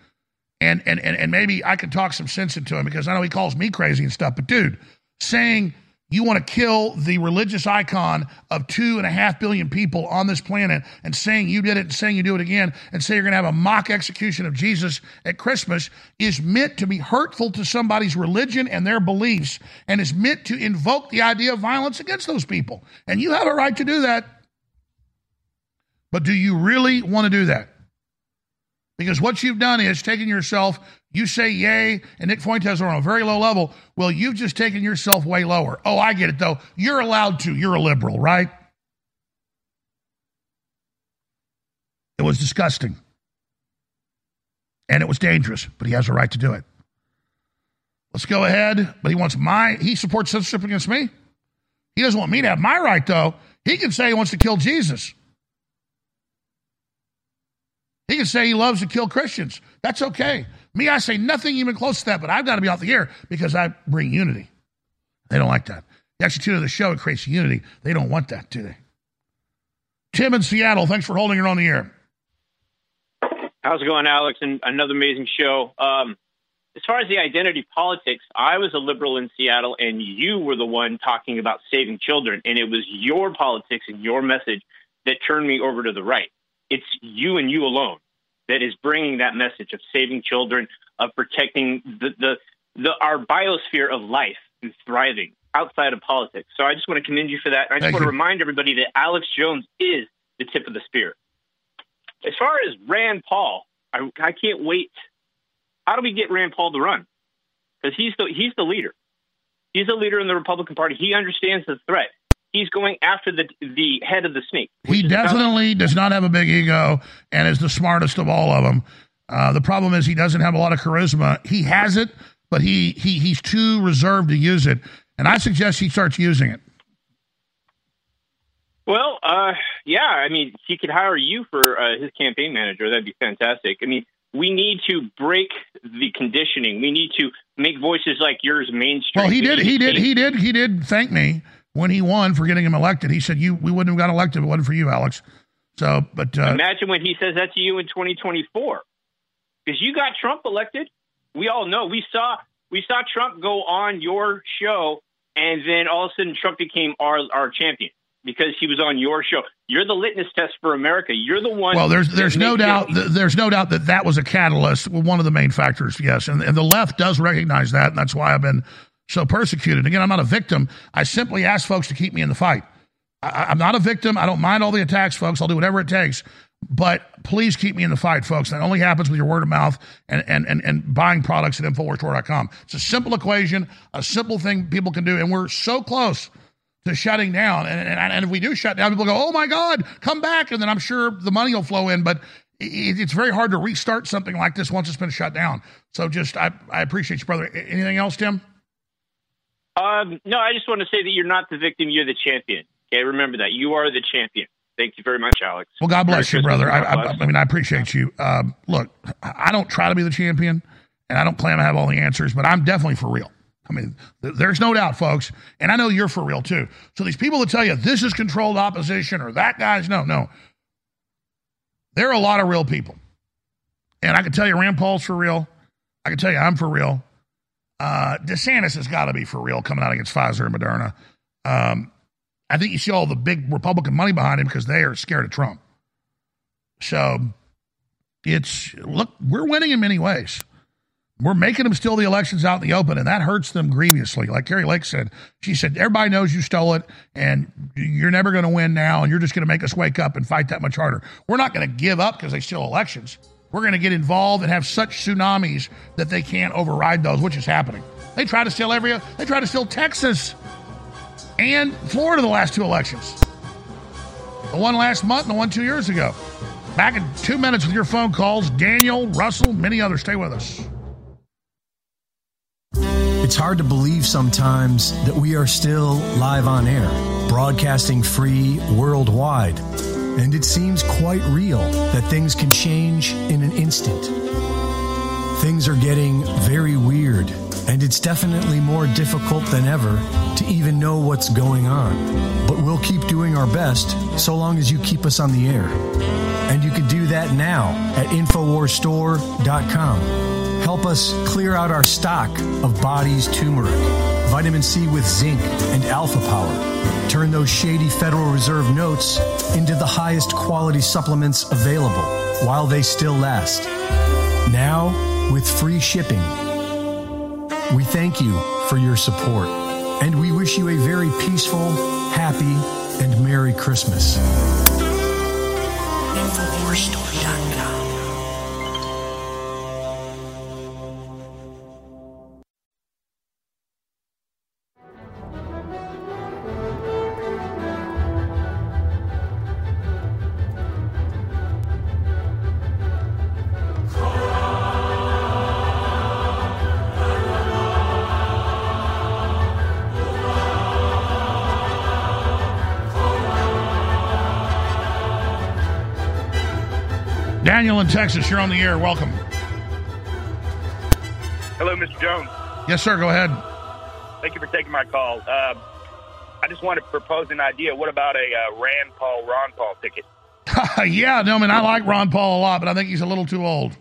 And and and, and maybe I can talk some sense into him because I know he calls me crazy and stuff. But dude, saying you want to kill the religious icon of two and a half billion people on this planet and saying you did it and saying you do it again and say you're going to have a mock execution of Jesus at Christmas is meant to be hurtful to somebody's religion and their beliefs and is meant to invoke the idea of violence against those people. And you have a right to do that. But do you really want to do that? Because what you've done is taken yourself, you say Ye, and Nick Fuentes are on a very low level. Well, you've just taken yourself way lower. Oh, I get it though. You're allowed to. You're a liberal, right? It was disgusting. And it was dangerous, but he has a right to do it. Let's go ahead. But he wants my, he supports censorship against me. He doesn't want me to have my right, though. He can say he wants to kill Jesus. He can say he loves to kill Christians. That's okay. Me, I say nothing even close to that, but I've got to be off the air because I bring unity. They don't like that. The actually of the show, it creates unity. They don't want that, do they? Tim in Seattle, thanks for holding it on the air. How's it going, Alex? And another amazing show. Um, as far as the identity politics, I was a liberal in Seattle, and you were the one talking about saving children, and it was your politics and your message that turned me over to the right. It's you and you alone that is bringing that message of saving children, of protecting the, the, the our biosphere of life and thriving outside of politics. So I just want to commend you for that. And I just Thank want to you. remind everybody that Alex Jones is the tip of the spear. As far as Rand Paul, I, I can't wait. How do we get Rand Paul to run? Because he's the he's the leader. He's the leader in the Republican Party. He understands the threat. He's going after the the head of the snake. He definitely does not have a big ego and is the smartest of all of them. Uh, the problem is he doesn't have a lot of charisma. He has it, but he, he he's too reserved to use it. And I suggest he starts using it. Well, uh, yeah, I mean, he could hire you for uh, his campaign manager. That'd be fantastic. I mean, we need to break the conditioning. We need to make voices like yours mainstream. Well, he did. He did. He did. He did thank me when he won for getting him elected. He said, "You, we wouldn't have got elected if it wasn't for you, Alex." So, but uh, Imagine when he says that to you in 2024, because you got Trump elected. We all know. We saw we saw Trump go on your show, and then all of a sudden Trump became our our champion because he was on your show. You're the litmus test for America. You're the one. well, there's there's no doubt. th- There's no doubt that that was a catalyst. well, One of the main factors, yes, and, and the left does recognize that, and that's why I've been so persecuted. Again, I'm not a victim. I simply ask folks to keep me in the fight. I, I'm not a victim. I don't mind all the attacks, folks. I'll do whatever it takes. But please keep me in the fight, folks. That only happens with your word of mouth and, and, and, and buying products at InfoWarsStore.com. It's a simple equation, a simple thing people can do. And we're so close to shutting down. And, and, and if we do shut down, people go, oh my God, come back. And then I'm sure the money will flow in. But it, it's very hard to restart something like this once it's been shut down. So just, I, I appreciate you, brother. Anything else, Tim? Um, no, I just want to say that you're not the victim. You're the champion. Okay, remember that. You are the champion. Thank you very much, Alex. Well, God bless Merry you, brother. I, I. I mean, I appreciate you. Um, look, I don't try to be the champion, and I don't claim to have all the answers, but I'm definitely for real. I mean, th- there's no doubt, folks, and I know you're for real too. So these people that tell you this is controlled opposition or that guy's no, no. There are a lot of real people, and I can tell you Rand Paul's for real. I can tell you I'm for real. Uh, DeSantis has got to be for real coming out against Pfizer and Moderna. Um, I think you see all the big Republican money behind him because they are scared of Trump. So it's look, we're winning in many ways. We're making them steal the elections out in the open, and that hurts them grievously. Like Kari Lake said, she said, Everybody knows you stole it, and you're never going to win now, and you're just going to make us wake up and fight that much harder. We're not going to give up because they steal elections. We're going to get involved and have such tsunamis that they can't override those, which is happening. They try to steal every, they try to steal Texas and Florida the last two elections. The one last month and the one two years ago. Back in two minutes with your phone calls. Daniel, Russell, many others. Stay with us. It's hard to believe sometimes that we are still live on air, broadcasting free worldwide. And it seems quite real that things can change in an instant. Things are getting very weird, and it's definitely more difficult than ever to even know what's going on. But we'll keep doing our best so long as you keep us on the air. And you can do that now at InfoWarsStore.com. Help us clear out our stock of body's turmeric, vitamin C with zinc, and alpha power. Turn those shady Federal Reserve notes into the highest quality supplements available while they still last. Now, with free shipping. We thank you for your support, and we wish you a very peaceful, happy, and Merry Christmas. InfoWarsStore.com. Daniel in Texas, you're on the air. Welcome. Hello, Mr. Jones. Yes, sir. Go ahead. Thank you for taking my call. Uh, I just want to propose an idea. What about a uh, Rand Paul, Ron Paul ticket? yeah, no, I mean, I like Ron Paul a lot, but I think he's a little too old.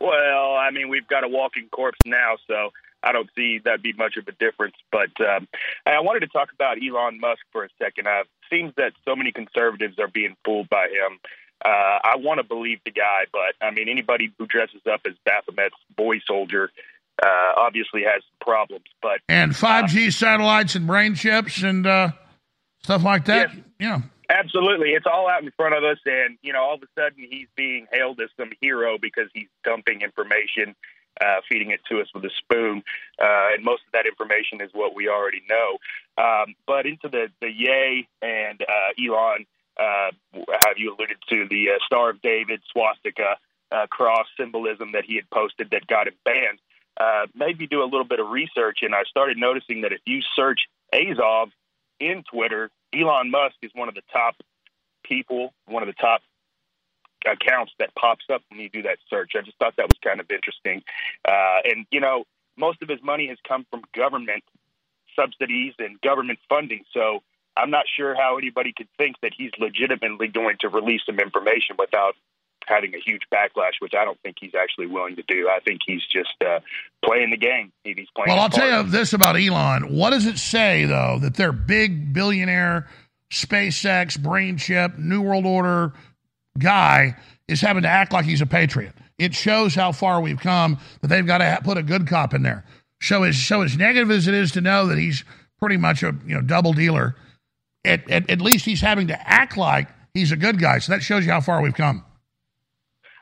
Well, I mean, we've got a walking corpse now, so I don't see that be much of a difference. But um, I wanted to talk about Elon Musk for a second. Uh, it seems that so many conservatives are being fooled by him. Uh, I want to believe the guy, but I mean, anybody who dresses up as Baphomet's boy soldier uh, obviously has problems. But And 5G satellites and brain chips and uh, stuff like that. Yeah. Absolutely. It's all out in front of us. And, you know, all of a sudden he's being hailed as some hero because he's dumping information, uh, feeding it to us with a spoon. Uh, and most of that information is what we already know. Um, but into the, the Ye and uh, Elon, uh, have you alluded to the uh, Star of David swastika uh, cross symbolism that he had posted that got him banned? Uh, maybe do a little bit of research, and I started noticing that if you search Azov in Twitter, Elon Musk is one of the top people, one of the top accounts that pops up when you do that search. I just thought that was kind of interesting. Uh, and, you know, most of his money has come from government subsidies and government funding. So I'm not sure how anybody could think that he's legitimately going to release some information without having a huge backlash, which I don't think he's actually willing to do. I think he's just uh, playing the game. He's playing. Well, I'll tell you this about Elon. What does it say, though, that their big billionaire SpaceX, brain chip, New World Order guy is having to act like he's a patriot? It shows how far we've come that they've got to put a good cop in there. So as, so as negative as it is to know that he's pretty much a you know double dealer, at, at, at least he's having to act like he's a good guy. So that shows you how far we've come.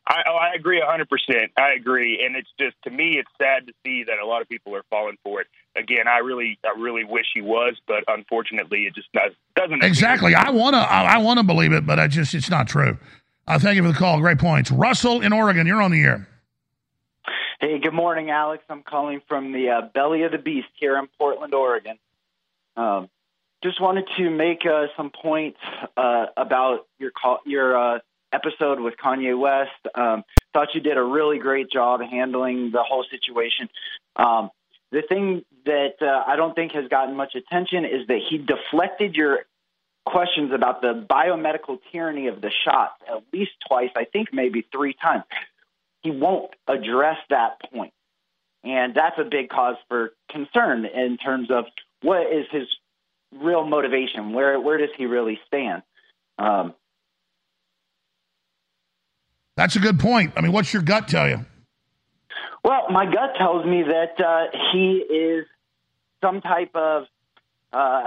I, oh, I agree a hundred percent. I agree, and it's just to me, it's sad to see that a lot of people are falling for it. Again, I really, I really wish he was, but unfortunately, it just does, doesn't. Exactly. I want to. I, I want to believe it, but I just it's not true. Uh, thank you for the call. Great points. Russell in Oregon, you're on the air. Hey, good morning, Alex. I'm calling from the uh, belly of the beast here in Portland, Oregon. Um, just wanted to make uh, some points uh, about your call, your uh, episode with Kanye West. Um, thought you did a really great job handling the whole situation. Um, the thing that uh, I don't think has gotten much attention is that he deflected your questions about the biomedical tyranny of the shots at least twice, I think maybe three times. He won't address that point. And that's a big cause for concern in terms of what is his real motivation? Where where does he really stand? Um, That's a good point. I mean, what's your gut tell you? well, my gut tells me that uh, he is some type of uh,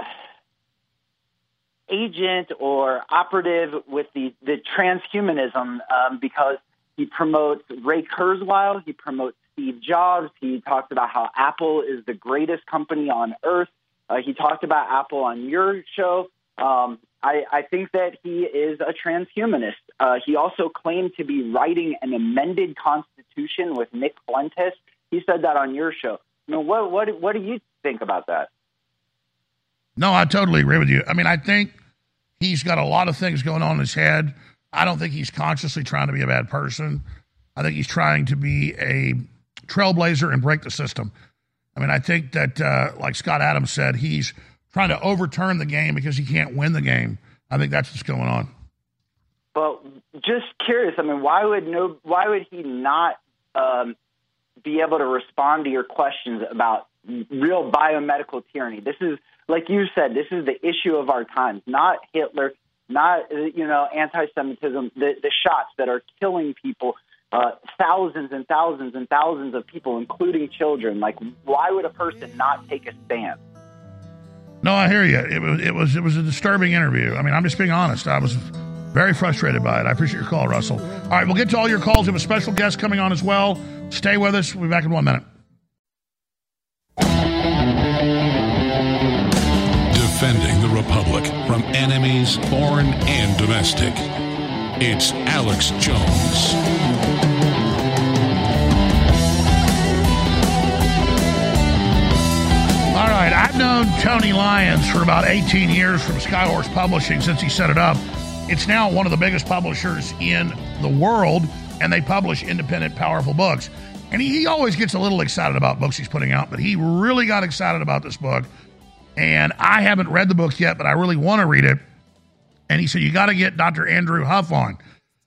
agent or operative with the, the transhumanism um, because he promotes Ray Kurzweil, he promotes Steve Jobs, he talks about how Apple is the greatest company on earth. Uh, he talked about Apple on your show. Um, I, I think that he is a transhumanist. Uh, he also claimed to be writing an amended constitution with Nick Fuentes. He said that on your show. What what what do you think about that? No, I totally agree with you. I mean, I think he's got a lot of things going on in his head. I don't think he's consciously trying to be a bad person. I think he's trying to be a trailblazer and break the system. I mean, I think that, uh, like Scott Adams said, he's trying to overturn the game because he can't win the game. I think that's what's going on. Well, just curious, I mean, why would no? Why would he not um, be able to respond to your questions about real biomedical tyranny? This is, like you said, this is the issue of our times. Not Hitler, not you know anti-Semitism. The, the shots that are killing people, uh, thousands and thousands and thousands of people, including children. Like, why would a person not take a stand? No, I hear you. It was it was it was a disturbing interview. I mean, I'm just being honest. I was very frustrated by it. I appreciate your call, Russell. All right, we'll get to all your calls. We have a special guest coming on as well. Stay with us. We'll be back in one minute. Defending the Republic from enemies, foreign and domestic. It's Alex Jones. All right, I've known Tony Lyons for about 18 years from Skyhorse Publishing since he set it up. It's now one of the biggest publishers in the world, and they publish independent, powerful books. And he, he always gets a little excited about books he's putting out, but he really got excited about this book. And I haven't read the book yet, but I really want to read it. And he said, You got to get Dr. Andrew Huff on.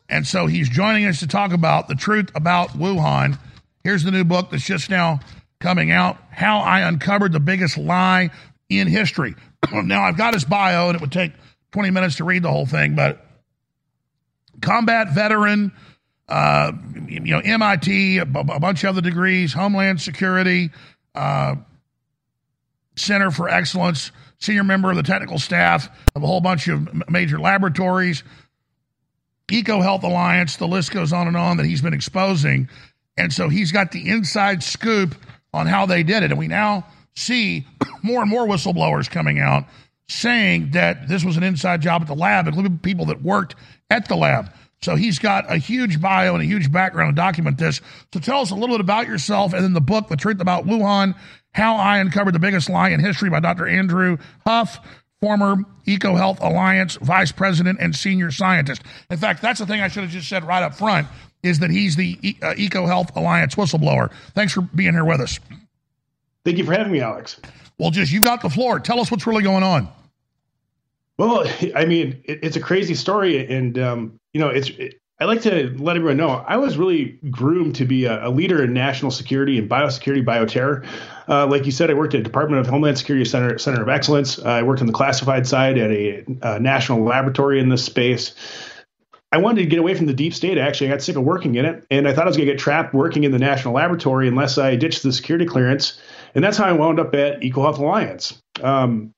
And so he's joining us to talk about the truth about Wuhan. Here's the new book that's just now coming out How I Uncovered the Biggest Lie in History. now, I've got his bio, and it would take 20 minutes to read the whole thing, but combat veteran, uh, you know, MIT, a bunch of other degrees, Homeland Security, uh, Center for Excellence, senior member of the technical staff of a whole bunch of major laboratories, Eco Health Alliance, the list goes on and on that he's been exposing. And so he's got the inside scoop on how they did it. And we now see more and more whistleblowers coming out saying that this was an inside job at the lab, including people that worked at the lab. So he's got a huge bio and a huge background to document this. So tell us a little bit about yourself and then the book, The Truth About Wuhan How I Uncovered the Biggest Lie in History by Dr. Andrew Huff, former Eco Health Alliance vice president and senior scientist. In fact, that's the thing I should have just said right up front is that he's the e- uh, Eco Health Alliance whistleblower. Thanks for being here with us. Thank you for having me, Alex. Well, just you've got the floor. Tell us what's really going on. Well, I mean, it, it's a crazy story, and um, you know, it's. It, I like to let everyone know I was really groomed to be a, a leader in national security and biosecurity, bioterror. Uh, like you said, I worked at Department of Homeland Security Center Center of Excellence. Uh, I worked on the classified side at a, a national laboratory in this space. I wanted to get away from the deep state. Actually, I got sick of working in it, and I thought I was going to get trapped working in the national laboratory unless I ditched the security clearance. And that's how I wound up at Eco Health Alliance. Um,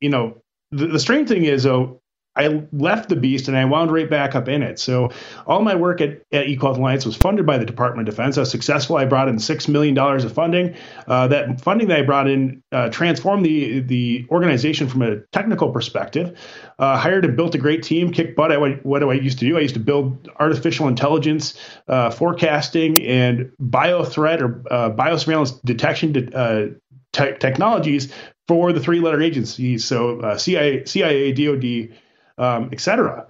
you know, the, the strange thing is, though, I left the beast and I wound right back up in it. So all my work at, at Health Alliance was funded by the Department of Defense. I was successful. I brought in six million dollars of funding. Uh, that funding that I brought in uh, transformed the the organization from a technical perspective. Uh, hired and built a great team. Kicked butt. I, what do I used to do? I used to build artificial intelligence uh, forecasting and bio threat or uh, biosurveillance detection te- technologies for the three letter agencies. So uh, CIA, CIA, DoD um, etc.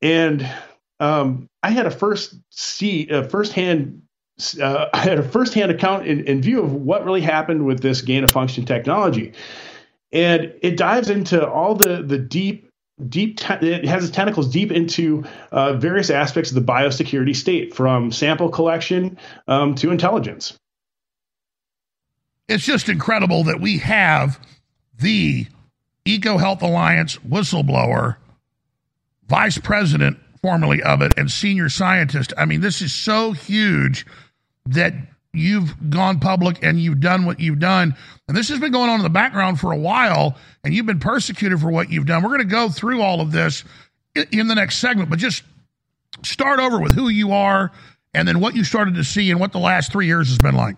And um, I had a first see a firsthand uh, I had a firsthand account in, in, view of what really happened with this gain of function technology, and it dives into all the the deep deep te- it has its tentacles deep into uh, various aspects of the biosecurity state from sample collection um, to intelligence it's just incredible that we have the eco health alliance whistleblower vice president formerly of it and senior scientist. I mean, this is so huge that you've gone public and you've done what you've done. And this has been going on in the background for a while, and you've been persecuted for what you've done. We're going to go through all of this in the next segment, but just start over with who you are and then what you started to see and what the last three years has been like.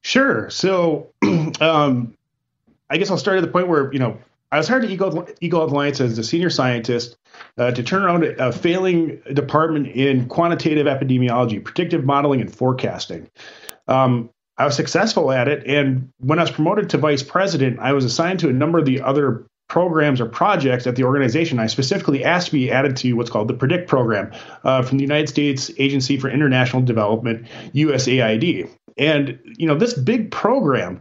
Sure. So, um, I guess I'll start at the point where, you know, I was hired at Eco, Eco Alliance as a senior scientist uh, to turn around a failing department in quantitative epidemiology, predictive modeling, and forecasting. Um, I was successful at it. And when I was promoted to vice president, I was assigned to a number of the other programs or projects at the organization. I specifically asked to be added to what's called the PREDICT program uh, from the United States Agency for International Development, USAID. And, you know, this big program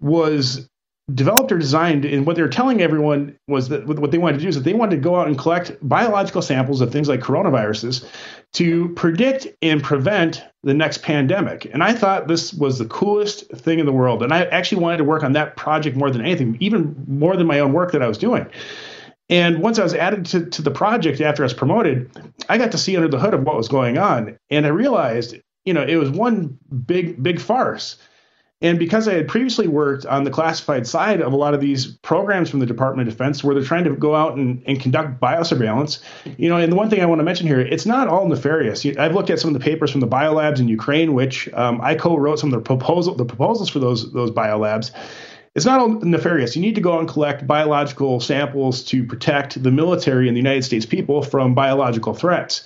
was developed or designed and what they were telling everyone was that what they wanted to do is that they wanted to go out and collect biological samples of things like coronaviruses to predict and prevent the next pandemic. And i thought this was the coolest thing in the world. And i actually wanted to work on that project more than anything even more than my own work that i was doing. And once i was added to, to the project after i was promoted i got to see under the hood of what was going on. And i realized you know it was one big big farce and because I had previously worked on the classified side of a lot of these programs from the Department of Defense where they're trying to go out and, and conduct biosurveillance, you know, and the one thing I want to mention here, it's not all nefarious. I've looked at some of the papers from the biolabs in Ukraine, which um, I co-wrote some of the proposal the proposals for those those biolabs. It's not all nefarious. You need to go out and collect biological samples to protect the military and the United States people from biological threats.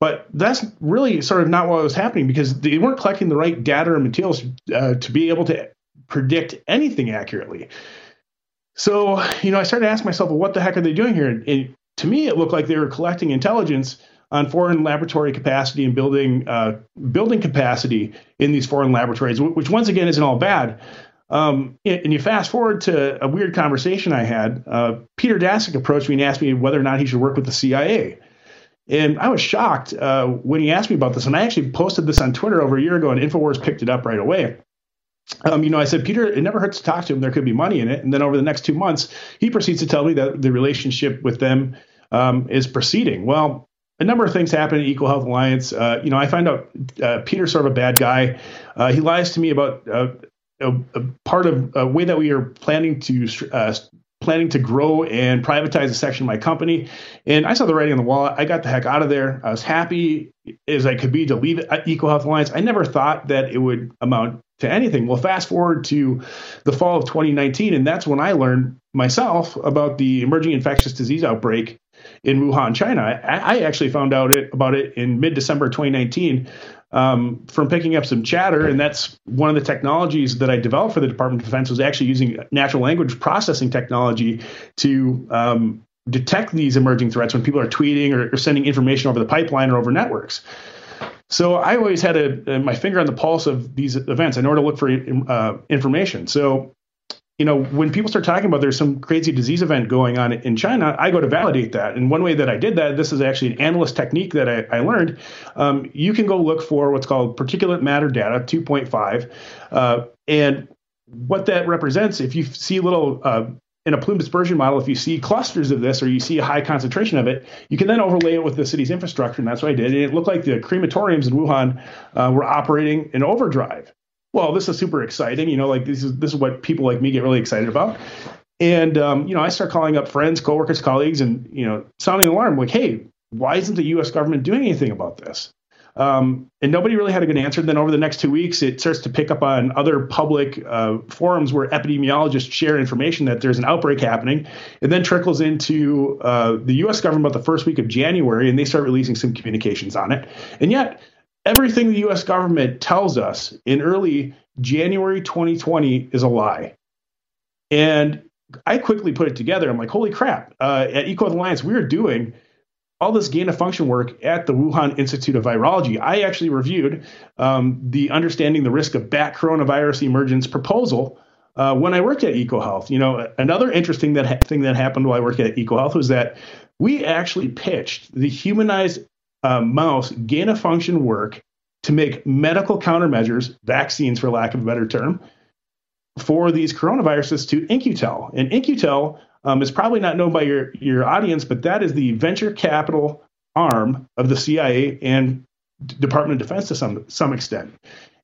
But that's really sort of not what was happening because they weren't collecting the right data or materials uh, to be able to predict anything accurately. So, you know, I started asking myself, well, what the heck are they doing here? And to me, it looked like they were collecting intelligence on foreign laboratory capacity and building uh, building capacity in these foreign laboratories, which once again isn't all bad. Um, and you fast forward to a weird conversation I had. Uh, Peter Daszak approached me and asked me whether or not he should work with the CIA. And I was shocked uh, when he asked me about this. And I actually posted this on Twitter over a year ago, and InfoWars picked it up right away. Um, you know, I said, Peter, it never hurts to talk to him. There could be money in it. And then over the next two months, he proceeds to tell me that the relationship with them um, is proceeding. Well, a number of things happen at Health Alliance. Uh, you know, I find out uh, Peter's sort of a bad guy. Uh, he lies to me about uh, a, a, part of a way that we are planning to uh, planning to grow and privatize a section of my company. And I saw the writing on the wall. I got the heck out of there. I was happy as I could be to leave uh, EcoHealth Alliance. I never thought that it would amount to anything. Well, fast forward to the fall of 2019, and that's when I learned myself about the emerging infectious disease outbreak in Wuhan, China. I, I actually found out it, about it in mid December 2019 um, from picking up some chatter, and that's one of the technologies that I developed for the Department of Defense was actually using natural language processing technology to um, detect these emerging threats when people are tweeting or, or, sending information over the pipeline or over networks. So I always had a, a, my finger on the pulse of these events in order to look for uh, information. So you know, when people start talking about there's some crazy disease event going on in China, I go to validate that. And one way that I did that, this is actually an analyst technique that I, I learned. Um, you can go look for what's called particulate matter data 2.5. Uh, and what that represents, if you see little uh, in a plume dispersion model, if you see clusters of this or you see a high concentration of it, you can then overlay it with the city's infrastructure. And that's what I did. And it looked like the crematoriums in Wuhan uh, were operating in overdrive well, this is super exciting. You know, like this is this is what people like me get really excited about. And um, you know, I start calling up friends, coworkers, colleagues, and you know, sounding the alarm like, hey, why isn't the U.S. government doing anything about this? Um, and nobody really had a good answer. Then over the next two weeks, it starts to pick up on other public uh, forums where epidemiologists share information that there's an outbreak happening. It then trickles into uh, the U.S. government about the first week of January, and they start releasing some communications on it. And yet, everything the US government tells us in early January 2020 is a lie. And I quickly put it together. I'm like, holy crap. Uh, at Eco Alliance, we are doing all this gain of function work at the Wuhan Institute of Virology. I actually reviewed um, the Understanding the Risk of Bat Coronavirus Emergence proposal uh, when I worked at EcoHealth. You know, another interesting that ha- thing that happened while I worked at EcoHealth was that we actually pitched the humanized uh, mouse gain of function work to make medical countermeasures, vaccines for lack of a better term, for these coronaviruses to In-Q-Tel. And In-Q-Tel um, is probably not known by your, your audience, but that is the venture capital arm of the CIA and Department of Defense to some some extent.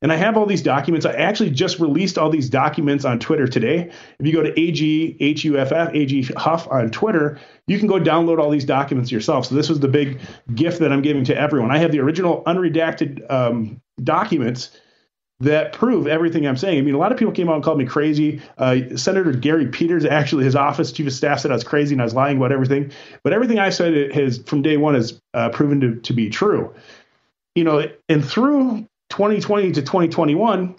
And I have all these documents. I actually just released all these documents on Twitter today. If you go to AGHUFF, AG Huff on Twitter, you can go download all these documents yourself. So this was the big gift that I'm giving to everyone. I have the original unredacted um, documents that prove everything I'm saying. I mean, a lot of people came out and called me crazy. Uh, Senator Gary Peters, actually, his office chief of staff said I was crazy and I was lying about everything. But everything I said has, from day one, has uh, proven to, to be true. You know, and through 2020 to 2021,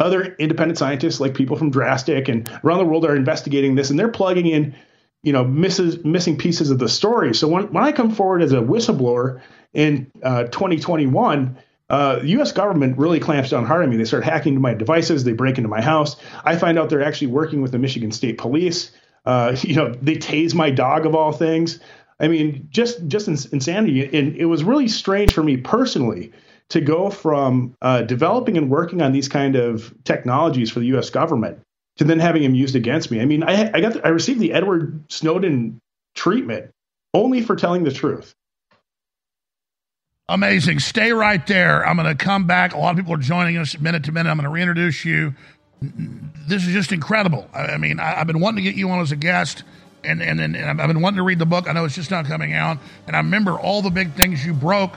other independent scientists, like people from Drastic and around the world, are investigating this, and they're plugging in, you know, misses, missing pieces of the story. So when when I come forward as a whistleblower in uh, 2021. Uh, the U.S. government really clamps down hard on me. They start hacking into my devices. They break into my house. I find out they're actually working with the Michigan State Police. Uh, you know, they tase my dog of all things. I mean, just just insanity. And it was really strange for me personally to go from uh, developing and working on these kind of technologies for the U.S. government to then having them used against me. I mean, I, I got the, I received the Edward Snowden treatment only for telling the truth. Amazing. Stay right there. I'm going to come back. A lot of people are joining us minute to minute. I'm going to reintroduce you. This is just incredible. I mean, I, have been wanting to get you on as a guest, and, and, and I've been wanting to read the book. I know it's just not coming out. And I remember all the big things you broke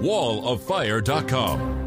walloffire.com.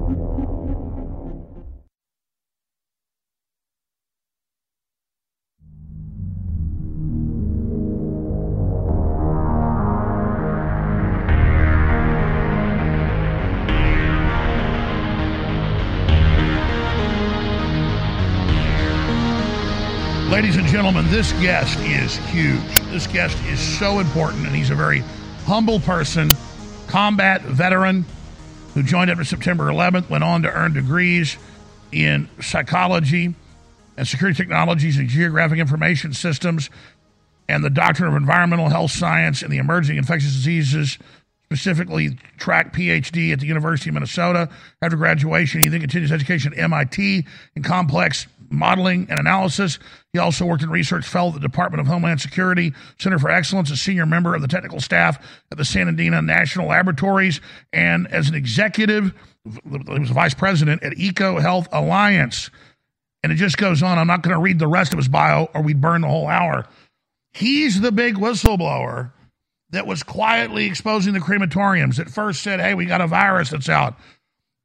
Ladies and gentlemen, this guest is huge. This guest is so important, and he's a very humble person, combat veteran who joined after September 11th, went on to earn degrees in psychology and security technologies and geographic information systems, and the doctrine of environmental health science and the emerging infectious diseases, specifically track PhD at the University of Minnesota. After graduation, he then continues education at MIT in complex modeling and analysis. He also worked in research fellow at the Department of Homeland Security Center for Excellence, a senior member of the technical staff at the San Sandia National Laboratories, and as an executive, he was vice president at Eco Health Alliance. And it just goes on. I'm not going to read the rest of his bio or we'd burn the whole hour. He's the big whistleblower that was quietly exposing the crematoriums. At first said, hey, we got a virus that's out.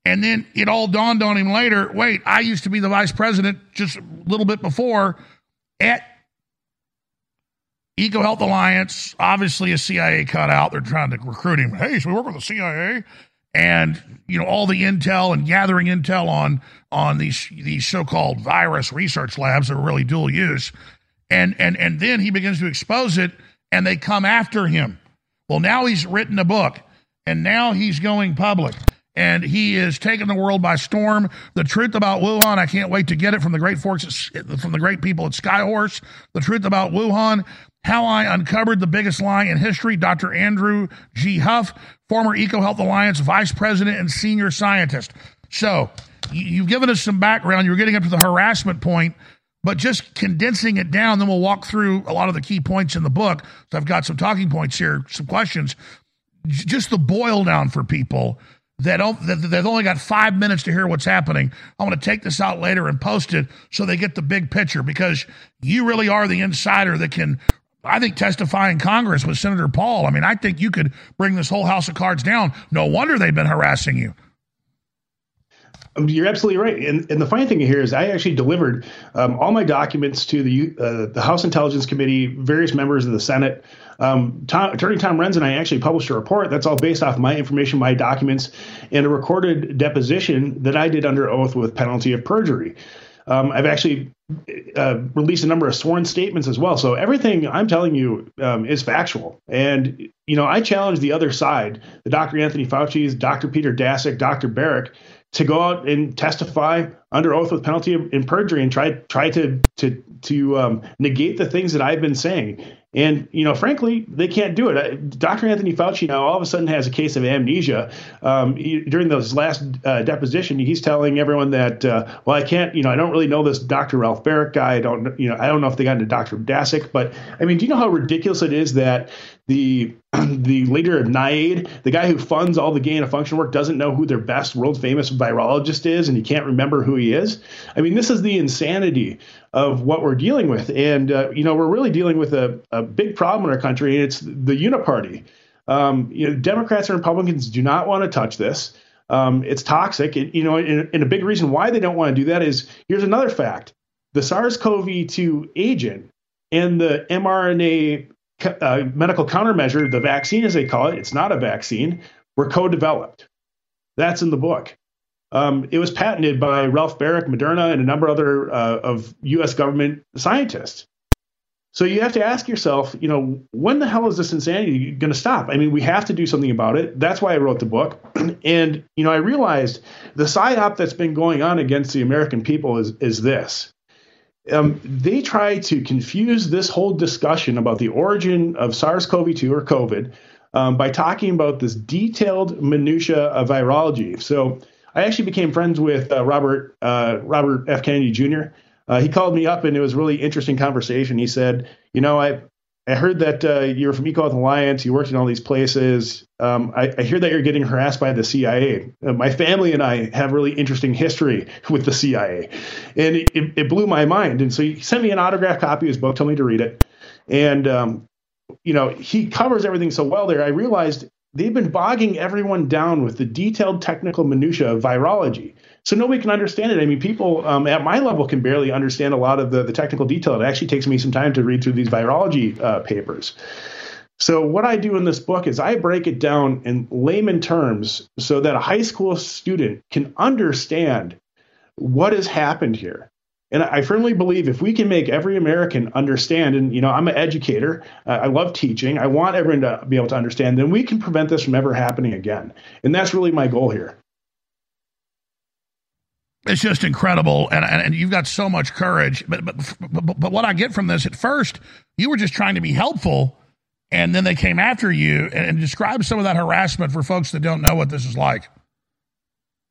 And then it all dawned on him later wait, I used to be the vice president just a little bit before at Eco Health Alliance, obviously a CIA cutout. They're trying to recruit him. Hey, so we work with the CIA? And you know all the intel and gathering intel on on these these so-called virus research labs that are really dual use, and and and then he begins to expose it, and they come after him. Well, now he's written a book, and now he's going public and he is taking the world by storm. The truth about Wuhan, I can't wait to get it from the great forces, from the great people at Skyhorse. The truth about Wuhan How I Uncovered the Biggest Lie in History, Dr. Andrew G. Huff, former EcoHealth Alliance vice president and senior scientist. So, you've given us some background. You're getting up to the harassment point, but just condensing it down, then we'll walk through a lot of the key points in the book. So, I've got some talking points here, some questions. Just the boil down for people that they've only got five minutes to hear what's happening. I'm going to take this out later and post it so they get the big picture because you really are the insider that can, I think, testify in Congress with Senator Paul. I mean, I think you could bring this whole house of cards down. No wonder they've been harassing you. Um, you're absolutely right. And, and the funny thing here is, I actually delivered um, all my documents to the uh, the House Intelligence Committee, various members of the Senate. Um, Tom, Attorney Tom Renz and I actually published a report that's all based off my information, my documents, and a recorded deposition that I did under oath with penalty of perjury. Um, I've actually uh, released a number of sworn statements as well. So everything I'm telling you um, is factual. And, you know, I challenge the other side, the Dr. Anthony Fauci's, Dr. Peter Daszak, Dr. Baric, to go out and testify under oath with penalty of in perjury and try try to to to um, negate the things that I've been saying. And you know, frankly, they can't do it. Dr. Anthony Fauci now all of a sudden has a case of amnesia. Um, he, during those last uh, deposition, he's telling everyone that, uh, well, I can't, you know, I don't really know this Dr. Ralph Baric guy. I don't, you know, I don't know if they got into Dr. Daszak, but I mean, do you know how ridiculous it is that the the leader of NIAID, the guy who funds all the gain of function work, doesn't know who their best world famous virologist is, and he can't remember who he is. I mean, this is the insanity of what we're dealing with, and uh, you know, we're really dealing with a, a big problem in our country, and it's the uniparty. Um, you know, Democrats and Republicans do not want to touch this. Um, it's toxic. It, you know, and, and a big reason why they don't want to do that is here's another fact: the SARS-CoV-2 agent and the mRNA uh, medical countermeasure, the vaccine as they call it, it's not a vaccine, were co-developed. That's in the book. Um, it was patented by Ralph Baric, Moderna, and a number of other uh, of U.S. government scientists. So you have to ask yourself, you know, when the hell is this insanity going to stop? I mean, we have to do something about it. That's why I wrote the book. and you know, I realized the psyop that's been going on against the American people is is this um, they try to confuse this whole discussion about the origin of SARS-CoV-2 or COVID um, by talking about this detailed minutia of virology. So I actually became friends with uh, Robert uh, Robert F. Kennedy Jr. Uh, he called me up and it was a really interesting conversation. He said, "You know, I I heard that uh, you're from EcoHealth Alliance. You worked in all these places. Um, I, I, hear that you're getting harassed by the CIA. Uh, my family and I have really interesting history with the CIA, and it, it, blew my mind. And so he sent me an autographed copy of his book, told me to read it, and um, you know he covers everything so well there. I realized they've been bogging everyone down with the detailed technical minutia of virology so nobody can understand it. I mean, people um, at my level can barely understand a lot of the, the technical detail. It actually takes me some time to read through these virology uh, papers. So what I do in this book is I break it down in layman terms so that a high school student can understand what has happened here. And I firmly believe if we can make every American understand, and you know, I'm an educator, uh, I love teaching, I want everyone to be able to understand, then we can prevent this from ever happening again. And that's really my goal here. It's just incredible, and, and, and you've got so much courage. But, but but but what I get from this at first, you were just trying to be helpful, and then they came after you and, and describe some of that harassment for folks that don't know what this is like.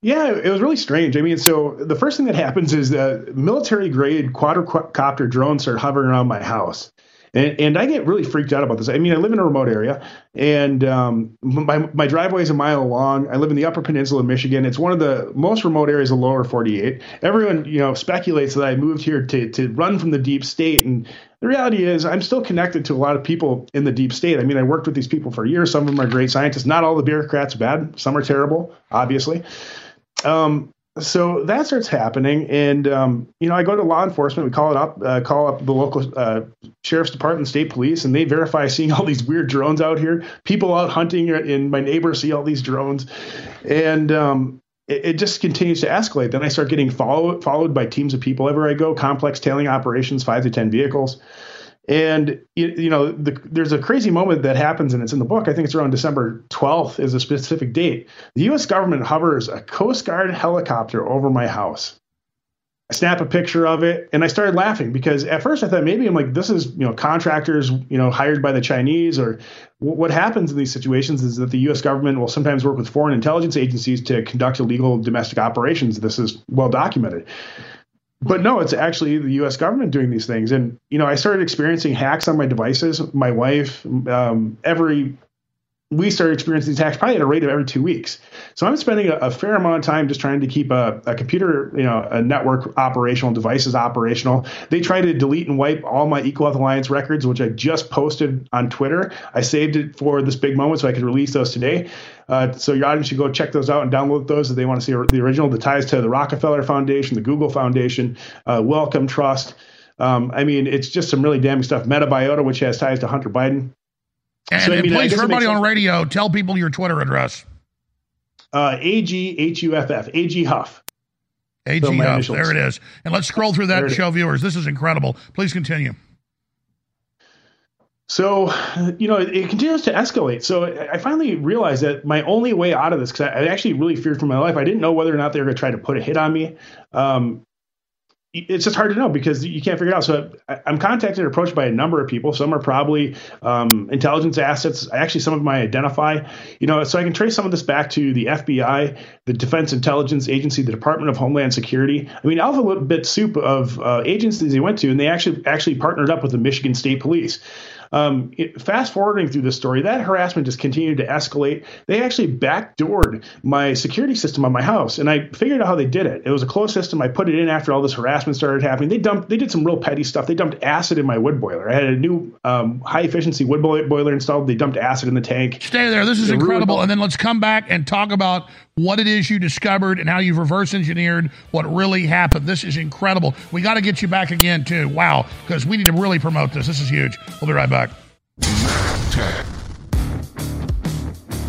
Yeah, it was really strange. I mean, so the first thing that happens is that military grade quadrocopter drones start hovering around my house. And, and I get really freaked out about this. I mean, I live in a remote area, and um, my, my driveway is a mile long. I live in the Upper Peninsula of Michigan. It's one of the most remote areas of lower 48. Everyone, you know, speculates that I moved here to, to run from the deep state. And the reality is, I'm still connected to a lot of people in the deep state. I mean, I worked with these people for years. Some of them are great scientists. Not all the bureaucrats bad. Some are terrible, obviously. Um, so that starts happening, and um, you know, I go to law enforcement. We call it up, uh, call up the local uh, sheriff's department, state police, and they verify seeing all these weird drones out here. People out hunting, and my neighbors see all these drones, and um, it, it, just continues to escalate. Then I start getting followed followed by teams of people everywhere I go. Complex tailing operations, five to ten vehicles. And you, you know, the, there's a crazy moment that happens, and it's in the book. I think it's around December 12th is a specific date. The U.S. government hovers a Coast Guard helicopter over my house. I snap a picture of it and I started laughing because at first I thought maybe I'm like, this is, you know, contractors, you know, hired by the Chinese or w- what happens in these situations is that the U.S. government will sometimes work with foreign intelligence agencies to conduct illegal domestic operations. This is well documented. But no, it's actually the U.S. government doing these things. And, you know, I started experiencing hacks on my devices. My wife, um, every we started experiencing these attacks probably at a rate of every two weeks. So I'm spending a, a fair amount of time just trying to keep a, a, computer, you know, a network operational, devices operational. They try to delete and wipe all my EcoHealth Alliance records, which I just posted on Twitter. I saved it for this big moment so I could release those today. Uh, so your audience should go check those out and download those if they want to see the original. The ties to the Rockefeller Foundation, the Google Foundation, uh, Wellcome Trust. Um, I mean, it's just some really damning stuff. Metabiota, which has ties to Hunter Biden. And, so, I mean, and please, for everybody on radio, tell people your Twitter address. Uh, A G H U F F. A G Huff. A G Huff. There it is. And let's scroll through that and show viewers. This is incredible. Please continue. So, you know, it, it, continues to escalate. So I finally realized that my only way out of this, because I, I, actually really feared for my life, I didn't know whether or not they were going to try to put a hit on me. Um, it's just hard to know because you can't figure it out. So I'm contacted and approached by a number of people. Some are probably um, intelligence assets. Actually, some of them I identify. You know, so I can trace some of this back to the FBI, the Defense Intelligence Agency, the Department of Homeland Security. I mean, alphabet soup of uh, agencies they went to, and they actually actually partnered up with the Michigan State Police. Um, it, fast forwarding through this story, that harassment just continued to escalate. They actually backdoored my security system on my house, and I figured out how they did it. It was a closed system. I put it in after all this harassment started happening. They dumped, they did some real petty stuff. They dumped acid in my wood boiler. I had a new um, high efficiency wood boiler installed. They dumped acid in the tank. Stay there. This is incredible. And then let's come back and talk about what it is you discovered and how you've reverse engineered what really happened. This is incredible. We got to get you back again, too. Wow, because we need to really promote this. This is huge. We'll be right back.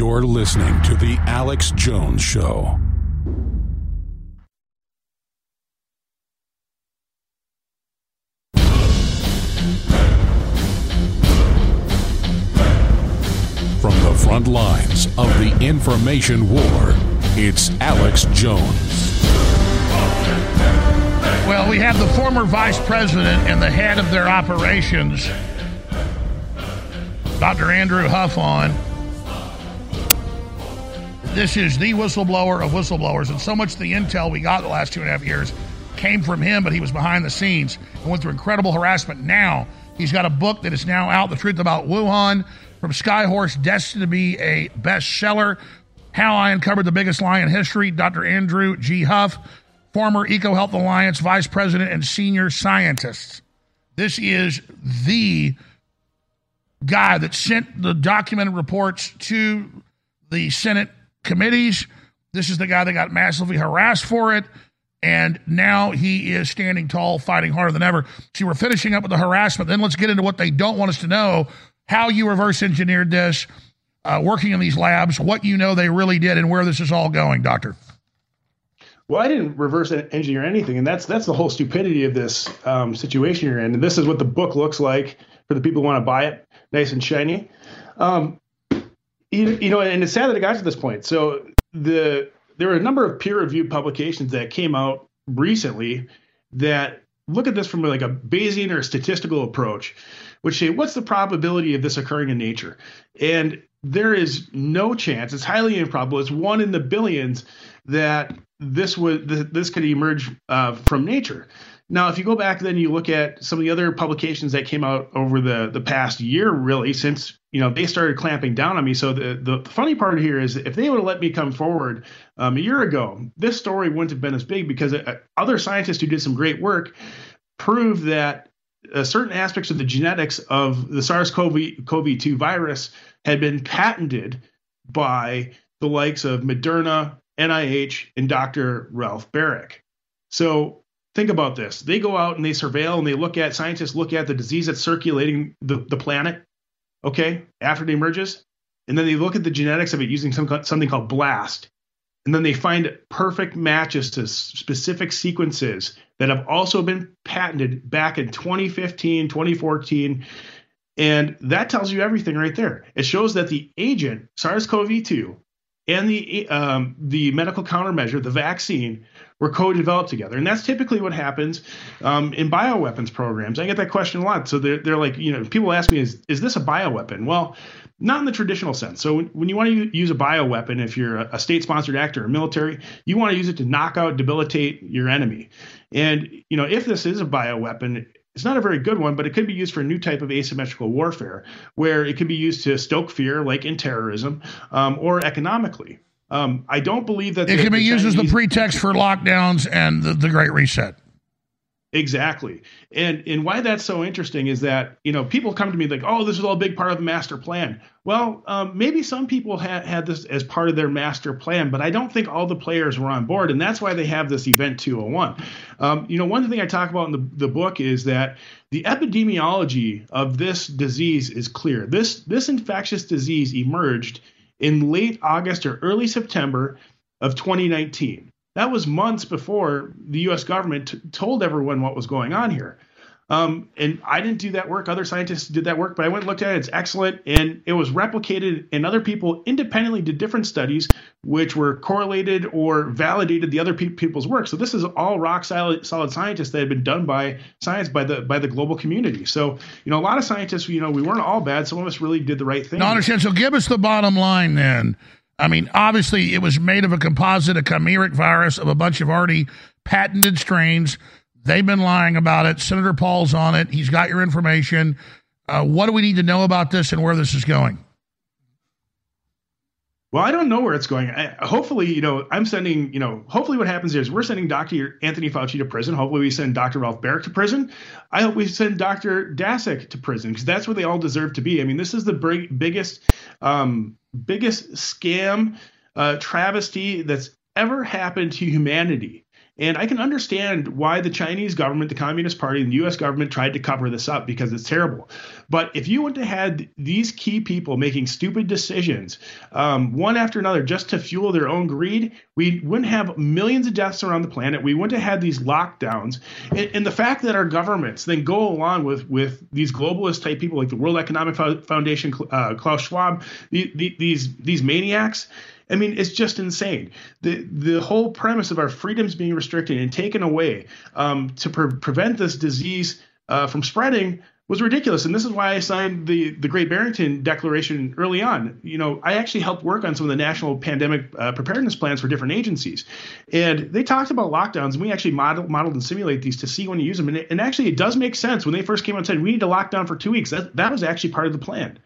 You're listening to The Alex Jones Show. From the front lines of the information war, it's Alex Jones. Well, we have the former vice president and the head of their operations, Dr. Andrew Huff, on this is the whistleblower of whistleblowers, and so much of the intel we got the last two and a half years came from him, but he was behind the scenes and went through incredible harassment. Now he's got a book that is now out, The Truth About Wuhan, from Skyhorse, destined to be a bestseller. How I Uncovered the Biggest Lie in History, Dr. Andrew G. Huff, former EcoHealth Alliance Vice President and Senior Scientist. This is the guy that sent the documented reports to the Senate committees. This is the guy that got massively harassed for it. And now he is standing tall, fighting harder than ever. See, we're finishing up with the harassment. Then let's get into what they don't want us to know how you reverse engineered this, uh, working in these labs, what you know they really did, and where this is all going, Doctor. Well, I didn't reverse engineer anything, and that's that's the whole stupidity of this um, situation you're in. And this is what the book looks like for the people who want to buy it, nice and shiny. Um, you, you know, and it's sad that it got to this point. So the there are a number of peer-reviewed publications that came out recently that look at this from like a Bayesian or statistical approach, which say what's the probability of this occurring in nature, and there is no chance. It's highly improbable. It's one in the billions that this would this could emerge uh, from nature. Now, if you go back, then you look at some of the other publications that came out over the the past year, really, since you know they started clamping down on me. So the the funny part here is, if they would have let me come forward um, a year ago, this story wouldn't have been as big because uh, other scientists who did some great work proved that uh, certain aspects of the genetics of the SARS-CoV-2 virus had been patented by the likes of Moderna, NIH, and Dr. Ralph Baric. So think about this. They go out and they surveil and they look at, scientists look at the disease that's circulating the, the planet, okay, after it emerges. And then they look at the genetics of it using some, something called BLAST. And then they find perfect matches to specific sequences that have also been patented back in 2015, 2014. And that tells you everything right there. It shows that the agent, SARS CoV 2, and the um, the medical countermeasure, the vaccine, were co-developed together, and that's typically what happens um, in bioweapons programs. I get that question a lot. So they're, they're like, you know, people ask me, is is this a bioweapon? Well, not in the traditional sense. So when you want to use a bioweapon, if you're a state-sponsored actor or military, you want to use it to knock out, debilitate your enemy. And you know, if this is a bioweapon, it's not a very good one, but it could be used for a new type of asymmetrical warfare, where it can be used to stoke fear, like in terrorism, um, or economically. Um, I don't believe that it can be used as the pretext for lockdowns and the, the Great Reset. Exactly. And and why that's so interesting is that, you know, people come to me like, oh, this is all a big part of the master plan. Well, um, maybe some people had, had this as part of their master plan, but I don't think all the players were on board. And that's why they have this event 201. Um, you know, one thing I talk about in the, the book is that the epidemiology of this disease is clear. This this infectious disease emerged in late August or early September of 2019. That was months before the U.S. government t- told everyone what was going on here. Um, and I didn't do that work. Other scientists did that work, but I went and looked at it. It's excellent. And it was replicated, and other people independently did different studies, which were correlated or validated the other pe- people's work. So this is all rock solid, solid scientists that had been done by science by the by the global community. So you know, a lot of scientists, you know, we weren't all bad. Some of us really did the right thing. No, I understand. So give us the bottom line then. I mean, obviously, it was made of a composite, a chimeric virus of a bunch of already patented strains. They've been lying about it. Senator Paul's on it. He's got your information. Uh, what do we need to know about this and where this is going? Well, I don't know where it's going. I, hopefully, you know, I'm sending, you know, hopefully what happens is we're sending Dr. Anthony Fauci to prison. Hopefully we send Dr. Ralph Baric to prison. I hope we send Dr. Daszak to prison because that's where they all deserve to be. I mean, this is the big, biggest, um, biggest scam, uh, travesty that's ever happened to humanity. And I can understand why the Chinese government, the Communist Party, and the US government tried to cover this up because it's terrible. But if you wouldn't have had these key people making stupid decisions, um, one after another, just to fuel their own greed, we wouldn't have millions of deaths around the planet. We wouldn't have had these lockdowns. And, and the fact that our governments then go along with, with these globalist type people like the World Economic Foundation, uh, Klaus Schwab, the, the, these, these maniacs, I mean, it's just insane. The the whole premise of our freedoms being restricted and taken away um, to pre- prevent this disease uh, from spreading was ridiculous. And this is why I signed the the Great Barrington Declaration early on. You know, I actually helped work on some of the national pandemic uh, preparedness plans for different agencies, and they talked about lockdowns. And we actually modeled, modeled and simulate these to see when you use them. And, it, and actually, it does make sense when they first came out and said we need to lock down for two weeks. That that was actually part of the plan.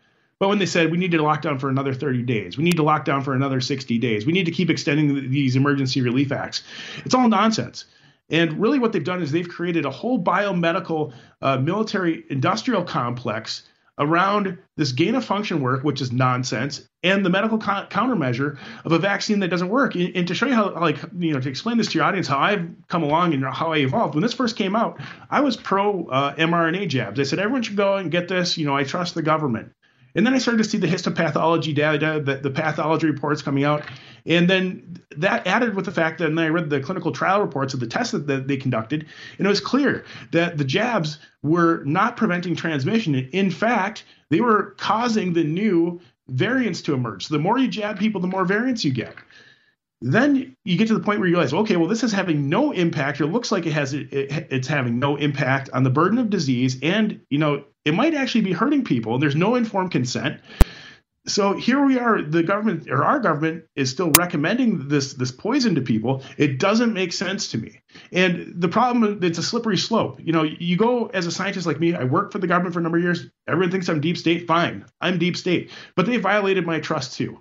But when they said we need to lock down for another 30 days, we need to lock down for another 60 days, we need to keep extending these emergency relief acts, it's all nonsense. And really, what they've done is they've created a whole biomedical uh, military industrial complex around this gain of function work, which is nonsense, and the medical co- countermeasure of a vaccine that doesn't work. And, and, to show you how, like, you know, to explain this to your audience, how I've come along and how I evolved. When this first came out, I was pro uh, mRNA jabs. I said everyone should go and get this. You know, I trust the government. And then I started to see the histopathology data, the, the pathology reports coming out. And then that added with the fact that, then I read the clinical trial reports of the tests that, that they conducted, and it was clear that the jabs were not preventing transmission. In fact, they were causing the new variants to emerge. So the more you jab people, the more variants you get then you get to the point where you realize, okay, well, this is having no impact, or it looks like it has it, it's having no impact on the burden of disease, and you know, it might actually be hurting people. There's no informed consent. so here we are the government or our government is still recommending this this poison to people. It doesn't make sense to me. And the problem it's a slippery slope. You know you go as a scientist like me i work for the government for a number of years. Everyone thinks i'm deep state fine. I'm deep state. But they violated my trust too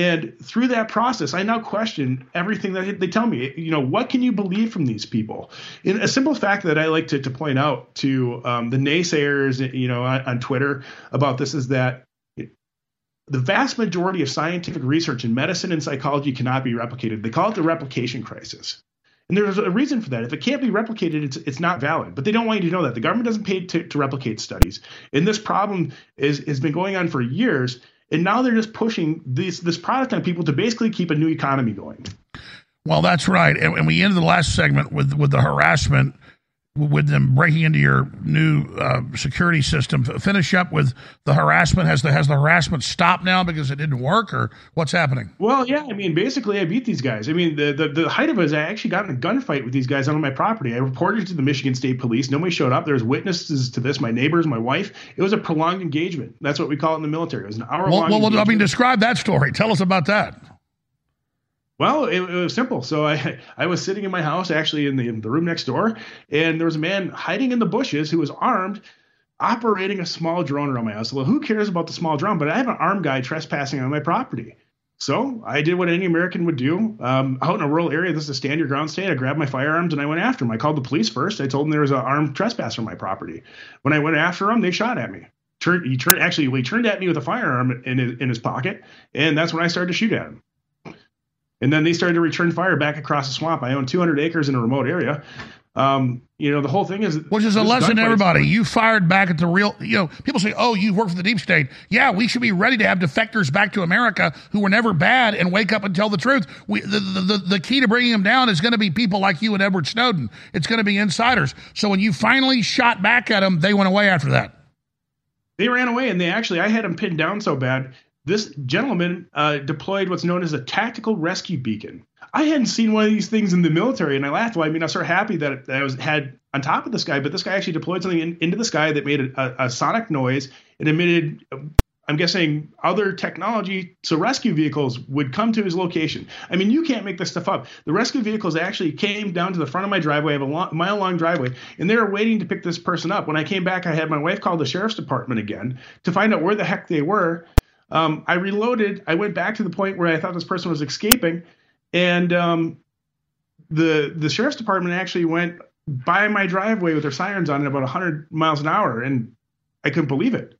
and through that process, I now question everything that they tell me. You know, what can you believe from these people? And a simple fact that I like to, to point out to um, the naysayers, you know, on, on Twitter about this is that the vast majority of scientific research in medicine and psychology cannot be replicated. They call it the replication crisis. And there's a reason for that. If it can't be replicated, it's, it's not valid. But they don't want you to know that. The government doesn't pay to, to replicate studies. And this problem is, has been going on for years. And now they're just pushing this, this product on people to basically keep a new economy going. Well, that's right. And, and we ended the last segment with, with the harassment with them breaking into your new uh, security system. Finish up with the harassment. Has the has the harassment stopped now because it didn't work, or what's happening? Well, yeah, I mean, basically, I beat these guys. I mean, the the, the height of it is I actually got in a gunfight with these guys on my property. I reported to the Michigan State Police. Nobody showed up. There was witnesses to this. My neighbors, my wife. It was a prolonged engagement. That's what we call it in the military. It was an hour well, long. Well, I mean, describe that story. Tell us about that. Well, it, it, was simple. So I I was sitting in my house, actually in the in the room next door, and there was a man hiding in the bushes who was armed, operating a small drone around my house. Well, who cares about the small drone? But I have an armed guy trespassing on my property. So I did what any American would do. Um, out in a rural area, this is a stand your ground state. I grabbed my firearms and I went after him. I called the police first. I told them there was an armed trespasser on my property. When I went after him, they shot at me. Turned, he turned actually he turned at me with a firearm in his, in his pocket, and that's when I started to shoot at him. And then they started to return fire back across the swamp. I own 200 acres in a remote area. Um, you know, the whole thing is which is a lesson to everybody. You fired back at the real. You know, people say, "Oh, you work for the deep state." Yeah, we should be ready to have defectors back to America who were never bad and wake up and tell the truth. We, the, the, the, the key to bringing them down is going to be people like you and Edward Snowden. It's going to be insiders. So when you finally shot back at them, they went away after that. They ran away, and they actually, I had them pinned down so bad this gentleman uh, deployed what's known as a tactical rescue beacon. I hadn't seen one of these things in the military, and I laughed. Well, I mean, I was sort of happy that I was had on top of this guy, but this guy actually deployed something in, into the sky that made a, a, sonic noise. It emitted, I'm guessing, other technology, so rescue vehicles would come to his location. I mean, you can't make this stuff up. The rescue vehicles actually came down to the front of my driveway. I have a long, mile long driveway, and they were waiting to pick this person up. When I came back, I had my wife call the sheriff's department again to find out where the heck they were um, I reloaded. I went back to the point where I thought this person was escaping, and um, the the sheriff's department actually went by my driveway with their sirens on at about 100 miles an hour, and I couldn't believe it.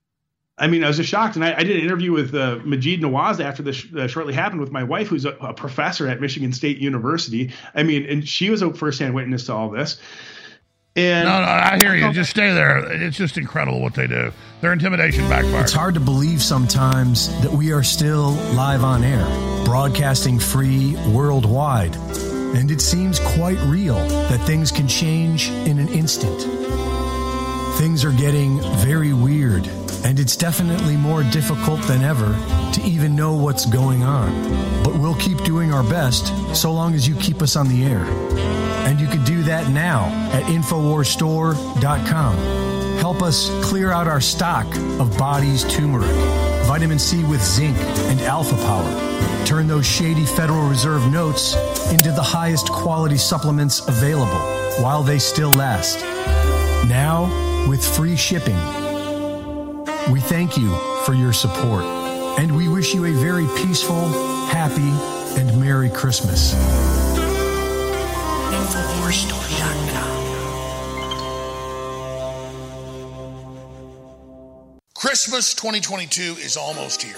I mean, I was just shocked. And I, I did an interview with uh, Maajid Nawaz after this uh, shortly happened with my wife, who's a, a, professor at Michigan State University. I mean, and she was a firsthand witness to all this. And no, no, I hear you. Just stay there. It's just incredible what they do. Their intimidation backfires. It's hard to believe sometimes that we are still live on air, broadcasting free worldwide. And it seems quite real that things can change in an instant. Things are getting very weird, and it's definitely more difficult than ever to even know what's going on. But we'll keep doing our best so long as you keep us on the air. And you can do that now at InfoWarsStore.com. Help us clear out our stock of body's turmeric, vitamin C with zinc, and alpha power. Turn those shady Federal Reserve notes into the highest quality supplements available while they still last. Now, with free shipping. We thank you for your support, and we wish you a very peaceful, happy, and Merry Christmas. Christmas 2022 is almost here.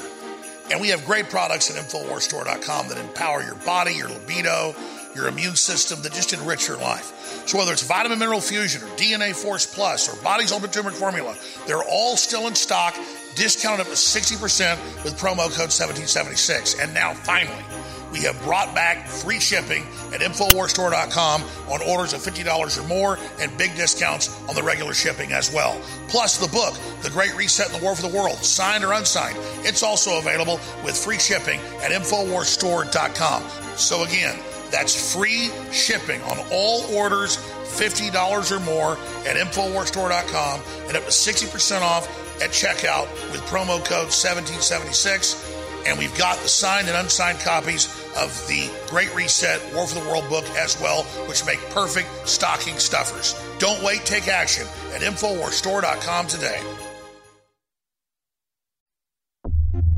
And we have great products at InfoWarsStore.com that empower your body, your libido, your immune system, that just enrich your life. So whether it's Vitamin Mineral Fusion or DNA Force Plus or Body's Ultimate Turmeric Formula, they're all still in stock, discounted up to 60% with promo code 1776. And now, finally, we have brought back free shipping at InfoWarsStore.com on orders of $50 or more and big discounts on the regular shipping as well. Plus, the book, The Great Reset and the War for the World, signed or unsigned, it's also available with free shipping at InfoWarsStore.com. So, again, that's free shipping on all orders $50 or more at InfoWarsStore.com and up to 60% off at checkout with promo code 1776. And we've got the signed and unsigned copies of the Great Reset War for the World book as well, which make perfect stocking stuffers. Don't wait, take action at InfoWarsStore.com today.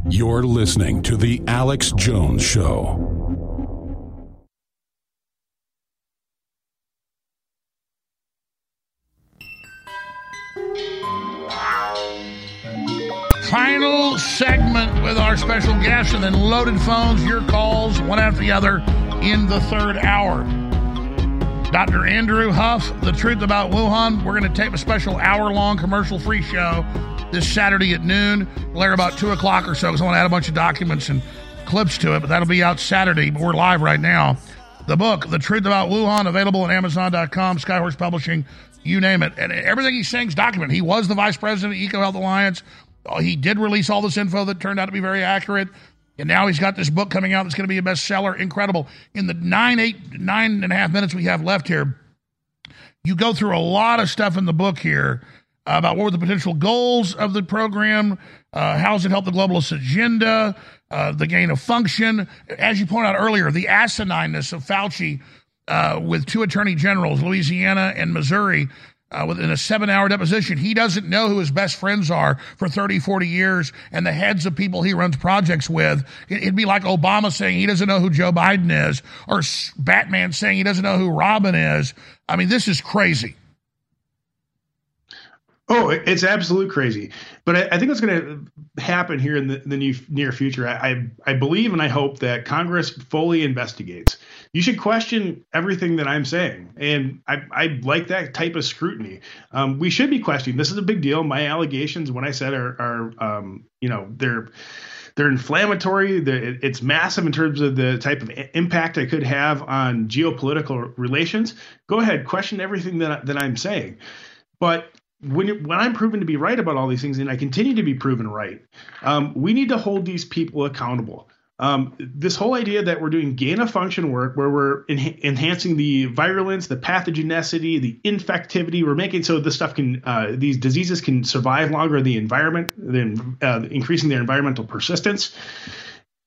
You're listening to The Alex Jones Show. Final segment with our special guest, and then loaded phones, your calls, one after the other, in the third hour. Dr. Andrew Huff, The Truth About Wuhan. We're going to tape a special hour long commercial free show this Saturday at noon. We'll air about 2 o'clock or so because I want to add a bunch of documents and clips to it, but that'll be out Saturday. But we're live right now. The book, The Truth About Wuhan, available at Amazon.com, Skyhorse Publishing, you name it. And everything he's saying is documented. He was the vice president of EcoHealth Alliance. Oh, he did release all this info that turned out to be very accurate. And now he's got this book coming out that's going to be a bestseller. Incredible. In the nine, eight, nine and a half minutes we have left here, you go through a lot of stuff in the book here about what were the potential goals of the program, uh, how does it help the globalist agenda, uh, the gain of function. As you pointed out earlier, the asinineness of Fauci uh, with two attorney generals, Louisiana and Missouri, uh, within a seven hour deposition. He doesn't know who his best friends are for 30, 40 years and the heads of people he runs projects with. It'd be like Obama saying he doesn't know who Joe Biden is or Batman saying he doesn't know who Robin is. I mean, this is crazy. Oh, it's absolute crazy. But I, I think what's going to happen here in the, the new, near future, I, I, I believe and I hope that Congress fully investigates. You should question everything that I'm saying, and I, I like that type of scrutiny. Um, we should be questioning. This is a big deal. My allegations, when I said are, are um, you know, they're they're inflammatory. They're, It's massive in terms of the type of impact I could have on geopolitical relations. Go ahead, question everything that that I'm saying, but when when I'm proven to be right about all these things, and I continue to be proven right, um, we need to hold these people accountable. Um, this whole idea that we're doing gain of function work, where we're en- enhancing the virulence, the pathogenicity, the infectivity, we're making so this stuff can uh, these diseases can survive longer in the environment, then uh, increasing their environmental persistence.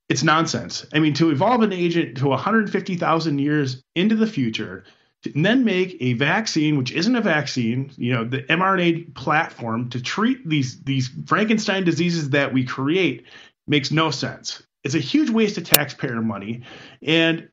It's nonsense. I mean, to evolve an agent to 150,000 years into the future and then make a vaccine, which isn't a vaccine, you know, the mRNA platform to treat these these Frankenstein diseases that we create makes no sense. It's a huge waste of taxpayer money, and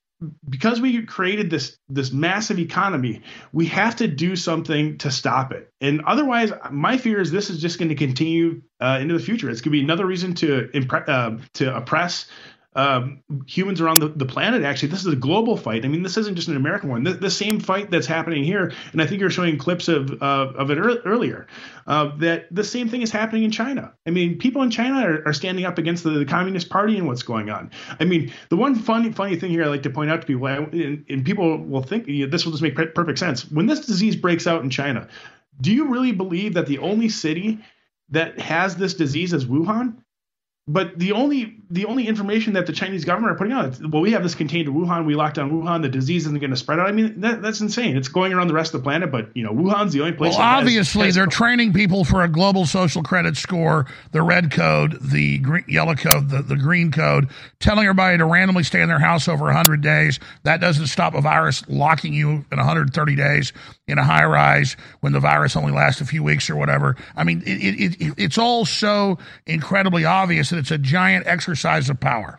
because we created this this massive economy, we have to do something to stop it. And otherwise, my fear is this is just going to continue uh, into the future. It's going to be another reason to impre- uh, to oppress um, humans around the, the, planet. Actually, this is a global fight. I mean, this isn't just an American one. The, the same fight that's happening here, and I think you're showing clips of uh, of it er- earlier. Uh, that the same thing is happening in China. I mean, people in China are, are standing up against the, the, Communist Party and what's going on. I mean, the one funny funny thing here I like to point out to people, and, and people will think you know, this will just make perfect sense. When this disease breaks out in China, do you really believe that the only city that has this disease is Wuhan? But the only the only information that the Chinese government are putting out, well, we have this contained to Wuhan. We locked down Wuhan. The disease isn't going to spread out. I mean, that, that's insane. It's going around the rest of the planet, but you know, Wuhan's the only place. Well, obviously, has, has they're training people for a global social credit score, the red code, the green, yellow code, the, the green code, telling everybody to randomly stay in their house over 100 days. That doesn't stop a virus locking you in 130 days in a high rise when the virus only lasts a few weeks or whatever. I mean, it, it, it, it's all so incredibly obvious that it's a giant exercise of power.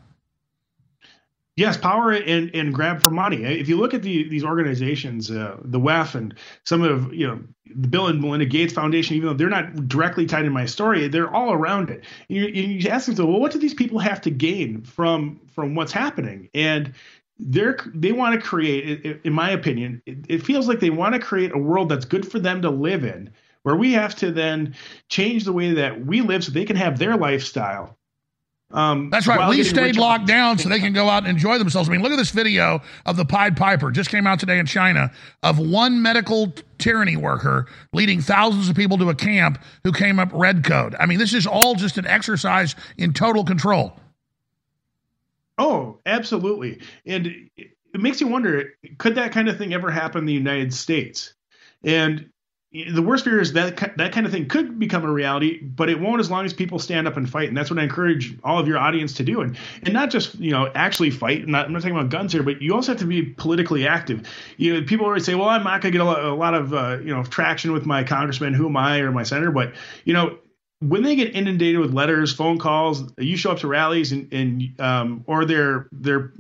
Yes, power and, and grab for money. If you look at the, these organizations, uh, the WEF and some of you know the Bill and Melinda Gates Foundation, even though they're not directly tied in my story, they're all around it. And you, you ask them, well, what do these people have to gain from from what's happening? And they're they want to create in my opinion it, it feels like they want to create a world that's good for them to live in where we have to then change the way that we live so they can have their lifestyle um, That's right. We stayed locked down so they can go out and enjoy themselves. I mean, look at this video of the Pied Piper. Just came out today in China of one medical tyranny worker leading thousands of people to a camp who came up red code. I mean, this is all just an exercise in total control. Oh, absolutely. And it makes you wonder could that kind of thing ever happen in the United States? And the worst fear is that that kind of thing could become a reality, but it won't as long as people stand up and fight. And that's what I encourage all of your audience to do. And and not just you know actually fight. Not, I'm not talking about guns here, but you also have to be politically active. You know, people always say, well, I'm not going to get a lot, a lot of uh, you know traction with my congressman, who am I, or my senator. But you know, when they get inundated with letters, phone calls, you show up to rallies and, and um, or they're they're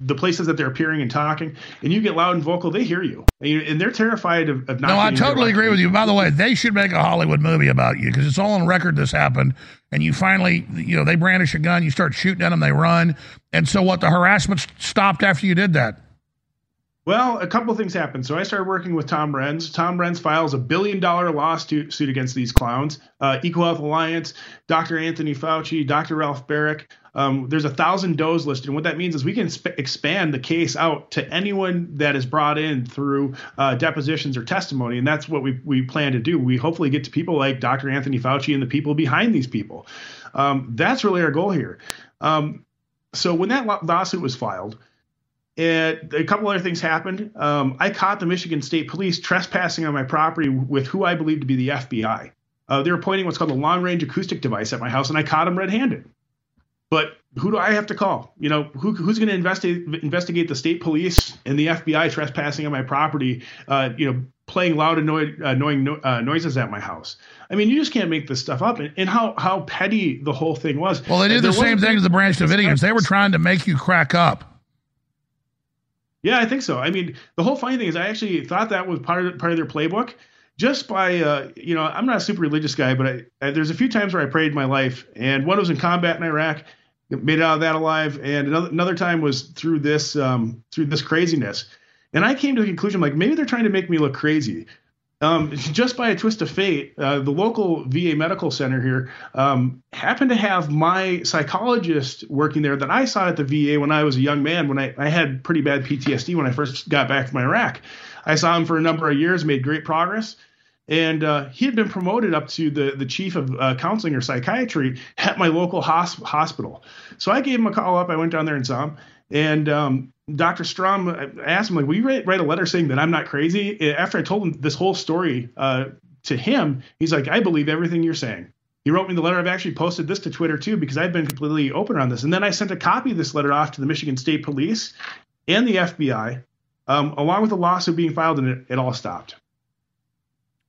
the places that they're appearing and talking, and you get loud and vocal, they hear you, and they're terrified of, of not. No, I totally agree with you. By the way, they should make a Hollywood movie about you because it's all on record. This happened, and you finally, you know, they brandish a gun, you start shooting at them, they run, and so what? The harassment stopped after you did that. Well, a couple of things happened. So I started working with Tom Renz. Tom Renz files a billion dollar lawsuit suit against these clowns. Uh, EcoHealth Alliance, Dr. Anthony Fauci, Dr. Ralph Baric. Um, there's a thousand does listed. And what that means is we can sp- expand the case out to anyone that is brought in through uh, depositions or testimony. And that's what we, we plan to do. We hopefully get to people like Dr. Anthony Fauci and the people behind these people. Um, that's really our goal here. Um, so when that lawsuit was filed, it, a couple other things happened. Um, I caught the Michigan State Police trespassing on my property with who I believe to be the FBI. Uh, they were pointing what's called a long range acoustic device at my house, and I caught them red handed. But who do I have to call? You know, who, who's going to investigate investigate the state police and the FBI trespassing on my property? Uh, you know, playing loud annoy, annoying no, uh, noises at my house. I mean, you just can't make this stuff up. And, and how how petty the whole thing was. Well, they did the same thing to the Branch Davidians. They were trying to make you crack up. Yeah, I think so. I mean, the whole funny thing is, I actually thought that was part of part of their playbook. Just by, uh, you know, I'm not a super religious guy, but I, I, there's a few times where I prayed in my life, and one was in combat in Iraq, made out of that alive, and another another time was through this um, through this craziness, and I came to the conclusion like maybe they're trying to make me look crazy. Um, just by a twist of fate, uh, the local VA medical center here um, happened to have my psychologist working there that I saw at the VA when I was a young man. When I, I had pretty bad PTSD when I first got back from Iraq, I saw him for a number of years, made great progress, and uh, he had been promoted up to the the chief of uh, counseling or psychiatry at my local hosp- hospital. So I gave him a call up. I went down there and saw him, and um, Dr. Strom, asked him, like, will you write, write a letter saying that I'm not crazy? After I told him this whole story uh, to him, he's like, I believe everything you're saying. He wrote me the letter. I've actually posted this to Twitter too because I've been completely open on this. And then I sent a copy of this letter off to the Michigan State Police and the FBI, um, along with the lawsuit being filed, and it, it all stopped.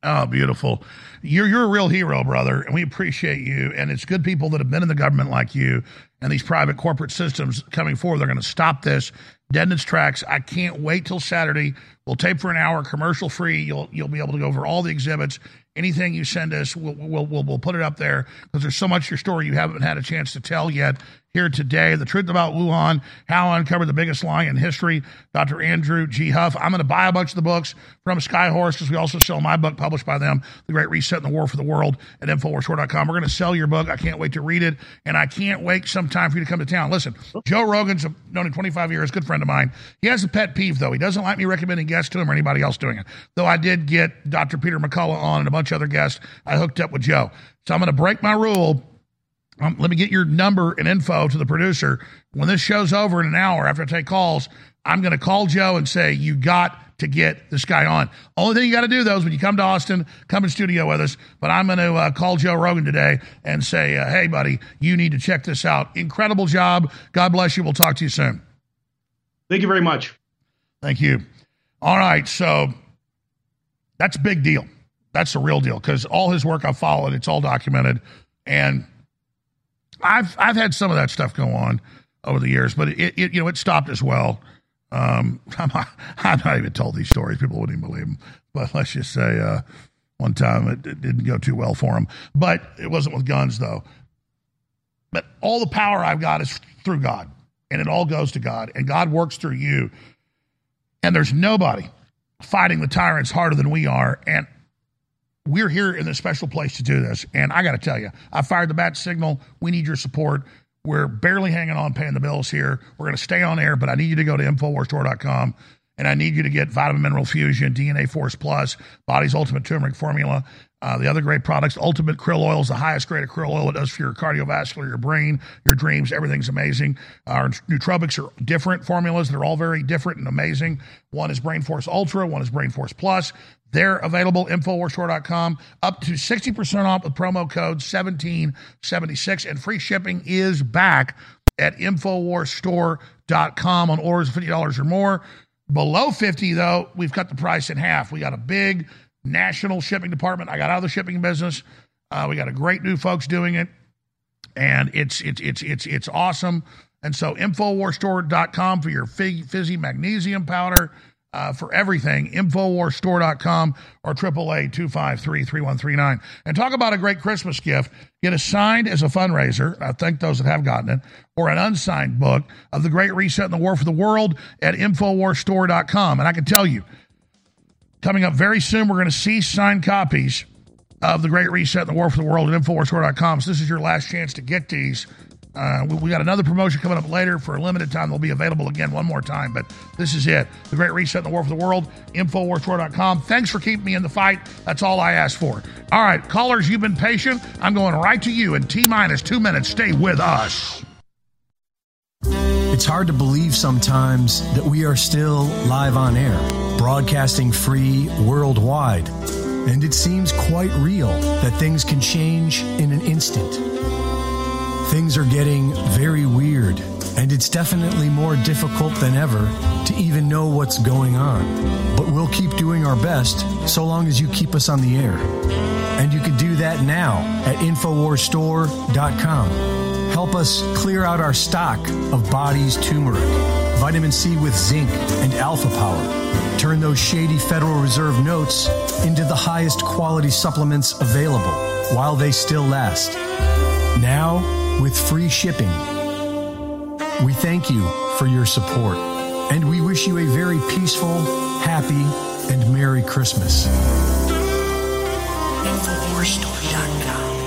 Oh, beautiful. You're you're a real hero, brother, and we appreciate you. And it's good people that have been in the government like you and these private corporate systems coming forward. They're going to stop this dead in its tracks. I can't wait till Saturday. We'll tape for an hour, commercial free. You'll you'll be able to go over all the exhibits. Anything you send us, we'll we'll we'll, we'll put it up there because there's so much your story you haven't had a chance to tell yet here today. The truth about Wuhan, how I uncovered the biggest lie in history. Dr. Andrew G. Huff. I'm going to buy a bunch of the books from Skyhorse because we also sell my book published by them, The Great Reset and the War for the World at InfoWarsStore.com. We're going to sell your book. I can't wait to read it, and I can't wait sometime for you to come to town. Listen, Joe Rogan's known him 25 years, good friend of mine. He has a pet peeve, though. He doesn't like me recommending guests to him or anybody else doing it. Though I did get Dr. Peter McCullough on and a bunch of other guests. I hooked up with Joe. So I'm going to break my rule um, let me get your number and info to the producer. When this show's over in an hour after I take calls, I'm going to call Joe and say, You got to get this guy on. Only thing you got to do, though, is when you come to Austin, come in studio with us. But I'm going to uh, call Joe Rogan today and say, uh, Hey, buddy, you need to check this out. Incredible job. God bless you. We'll talk to you soon. Thank you very much. Thank you. All right. So that's a big deal. That's the real deal because all his work I've followed, it's all documented. And I've I've had some of that stuff go on over the years, but it, it you know it stopped as well. Um, I'm, not, I'm not even told these stories; people wouldn't even believe them. But let's just say uh, one time it, it didn't go too well for him. But it wasn't with guns though. But all the power I've got is through God, and it all goes to God, and God works through you. And there's nobody fighting the tyrants harder than we are, and we're here in this special place to do this. And I got to tell you, I fired the bat signal. We need your support. We're barely hanging on paying the bills here. We're going to stay on air, but I need you to go to InfoWarsStore.com and I need you to get Vitamin Mineral Fusion, DNA Force Plus, Body's Ultimate Turmeric Formula. Uh, the other great products, Ultimate Krill Oil is the highest grade of krill oil. It does for your cardiovascular, your brain, your dreams. Everything's amazing. Our nootropics are different formulas. They're all very different and amazing. One is Brain Force Ultra. One is Brain Force Plus. They're available, InfoWarsStore.com, up to 60% off with promo code 1776. And free shipping is back at InfoWarsStore.com on orders of $50 or more. Below 50 though, we've cut the price in half. We got a big national shipping department. I got out of the shipping business. Uh, we got a great new folks doing it, and it's it's it's it's it's awesome. And so, Infowarsstore.com for your fig, fizzy magnesium powder. Uh, for everything, Infowarsstore.com or AAA 253 3139. And talk about a great Christmas gift. Get a signed as a fundraiser. I thank those that have gotten it, or an unsigned book of The Great Reset and the War for the World at Infowarsstore.com. And I can tell you, coming up very soon, we're going to see signed copies of The Great Reset and the War for the World at Infowarsstore.com. So this is your last chance to get these. Uh, we, we, got another promotion coming up later for a limited time. They'll be available again one more time, but this is it. The Great Reset and the War for the World, Infowarsstore.com. Thanks for keeping me in the fight. That's all I asked for. All right, callers, you've been patient. I'm going right to you in T minus two minutes. Stay with us. It's hard to believe sometimes that we are still live on air, broadcasting free worldwide. And it seems quite real that things can change in an instant. Things are getting very weird, and it's definitely more difficult than ever to even know what's going on. But we'll keep doing our best so long as you keep us on the air. And you can do that now at InfoWarsStore.com. Help us clear out our stock of Body's turmeric, vitamin C with zinc, and alpha power. Turn those shady Federal Reserve notes into the highest quality supplements available while they still last. Now, with free shipping. We thank you for your support, and we wish you a very peaceful, happy, and Merry Christmas. InfoWarsStore.com.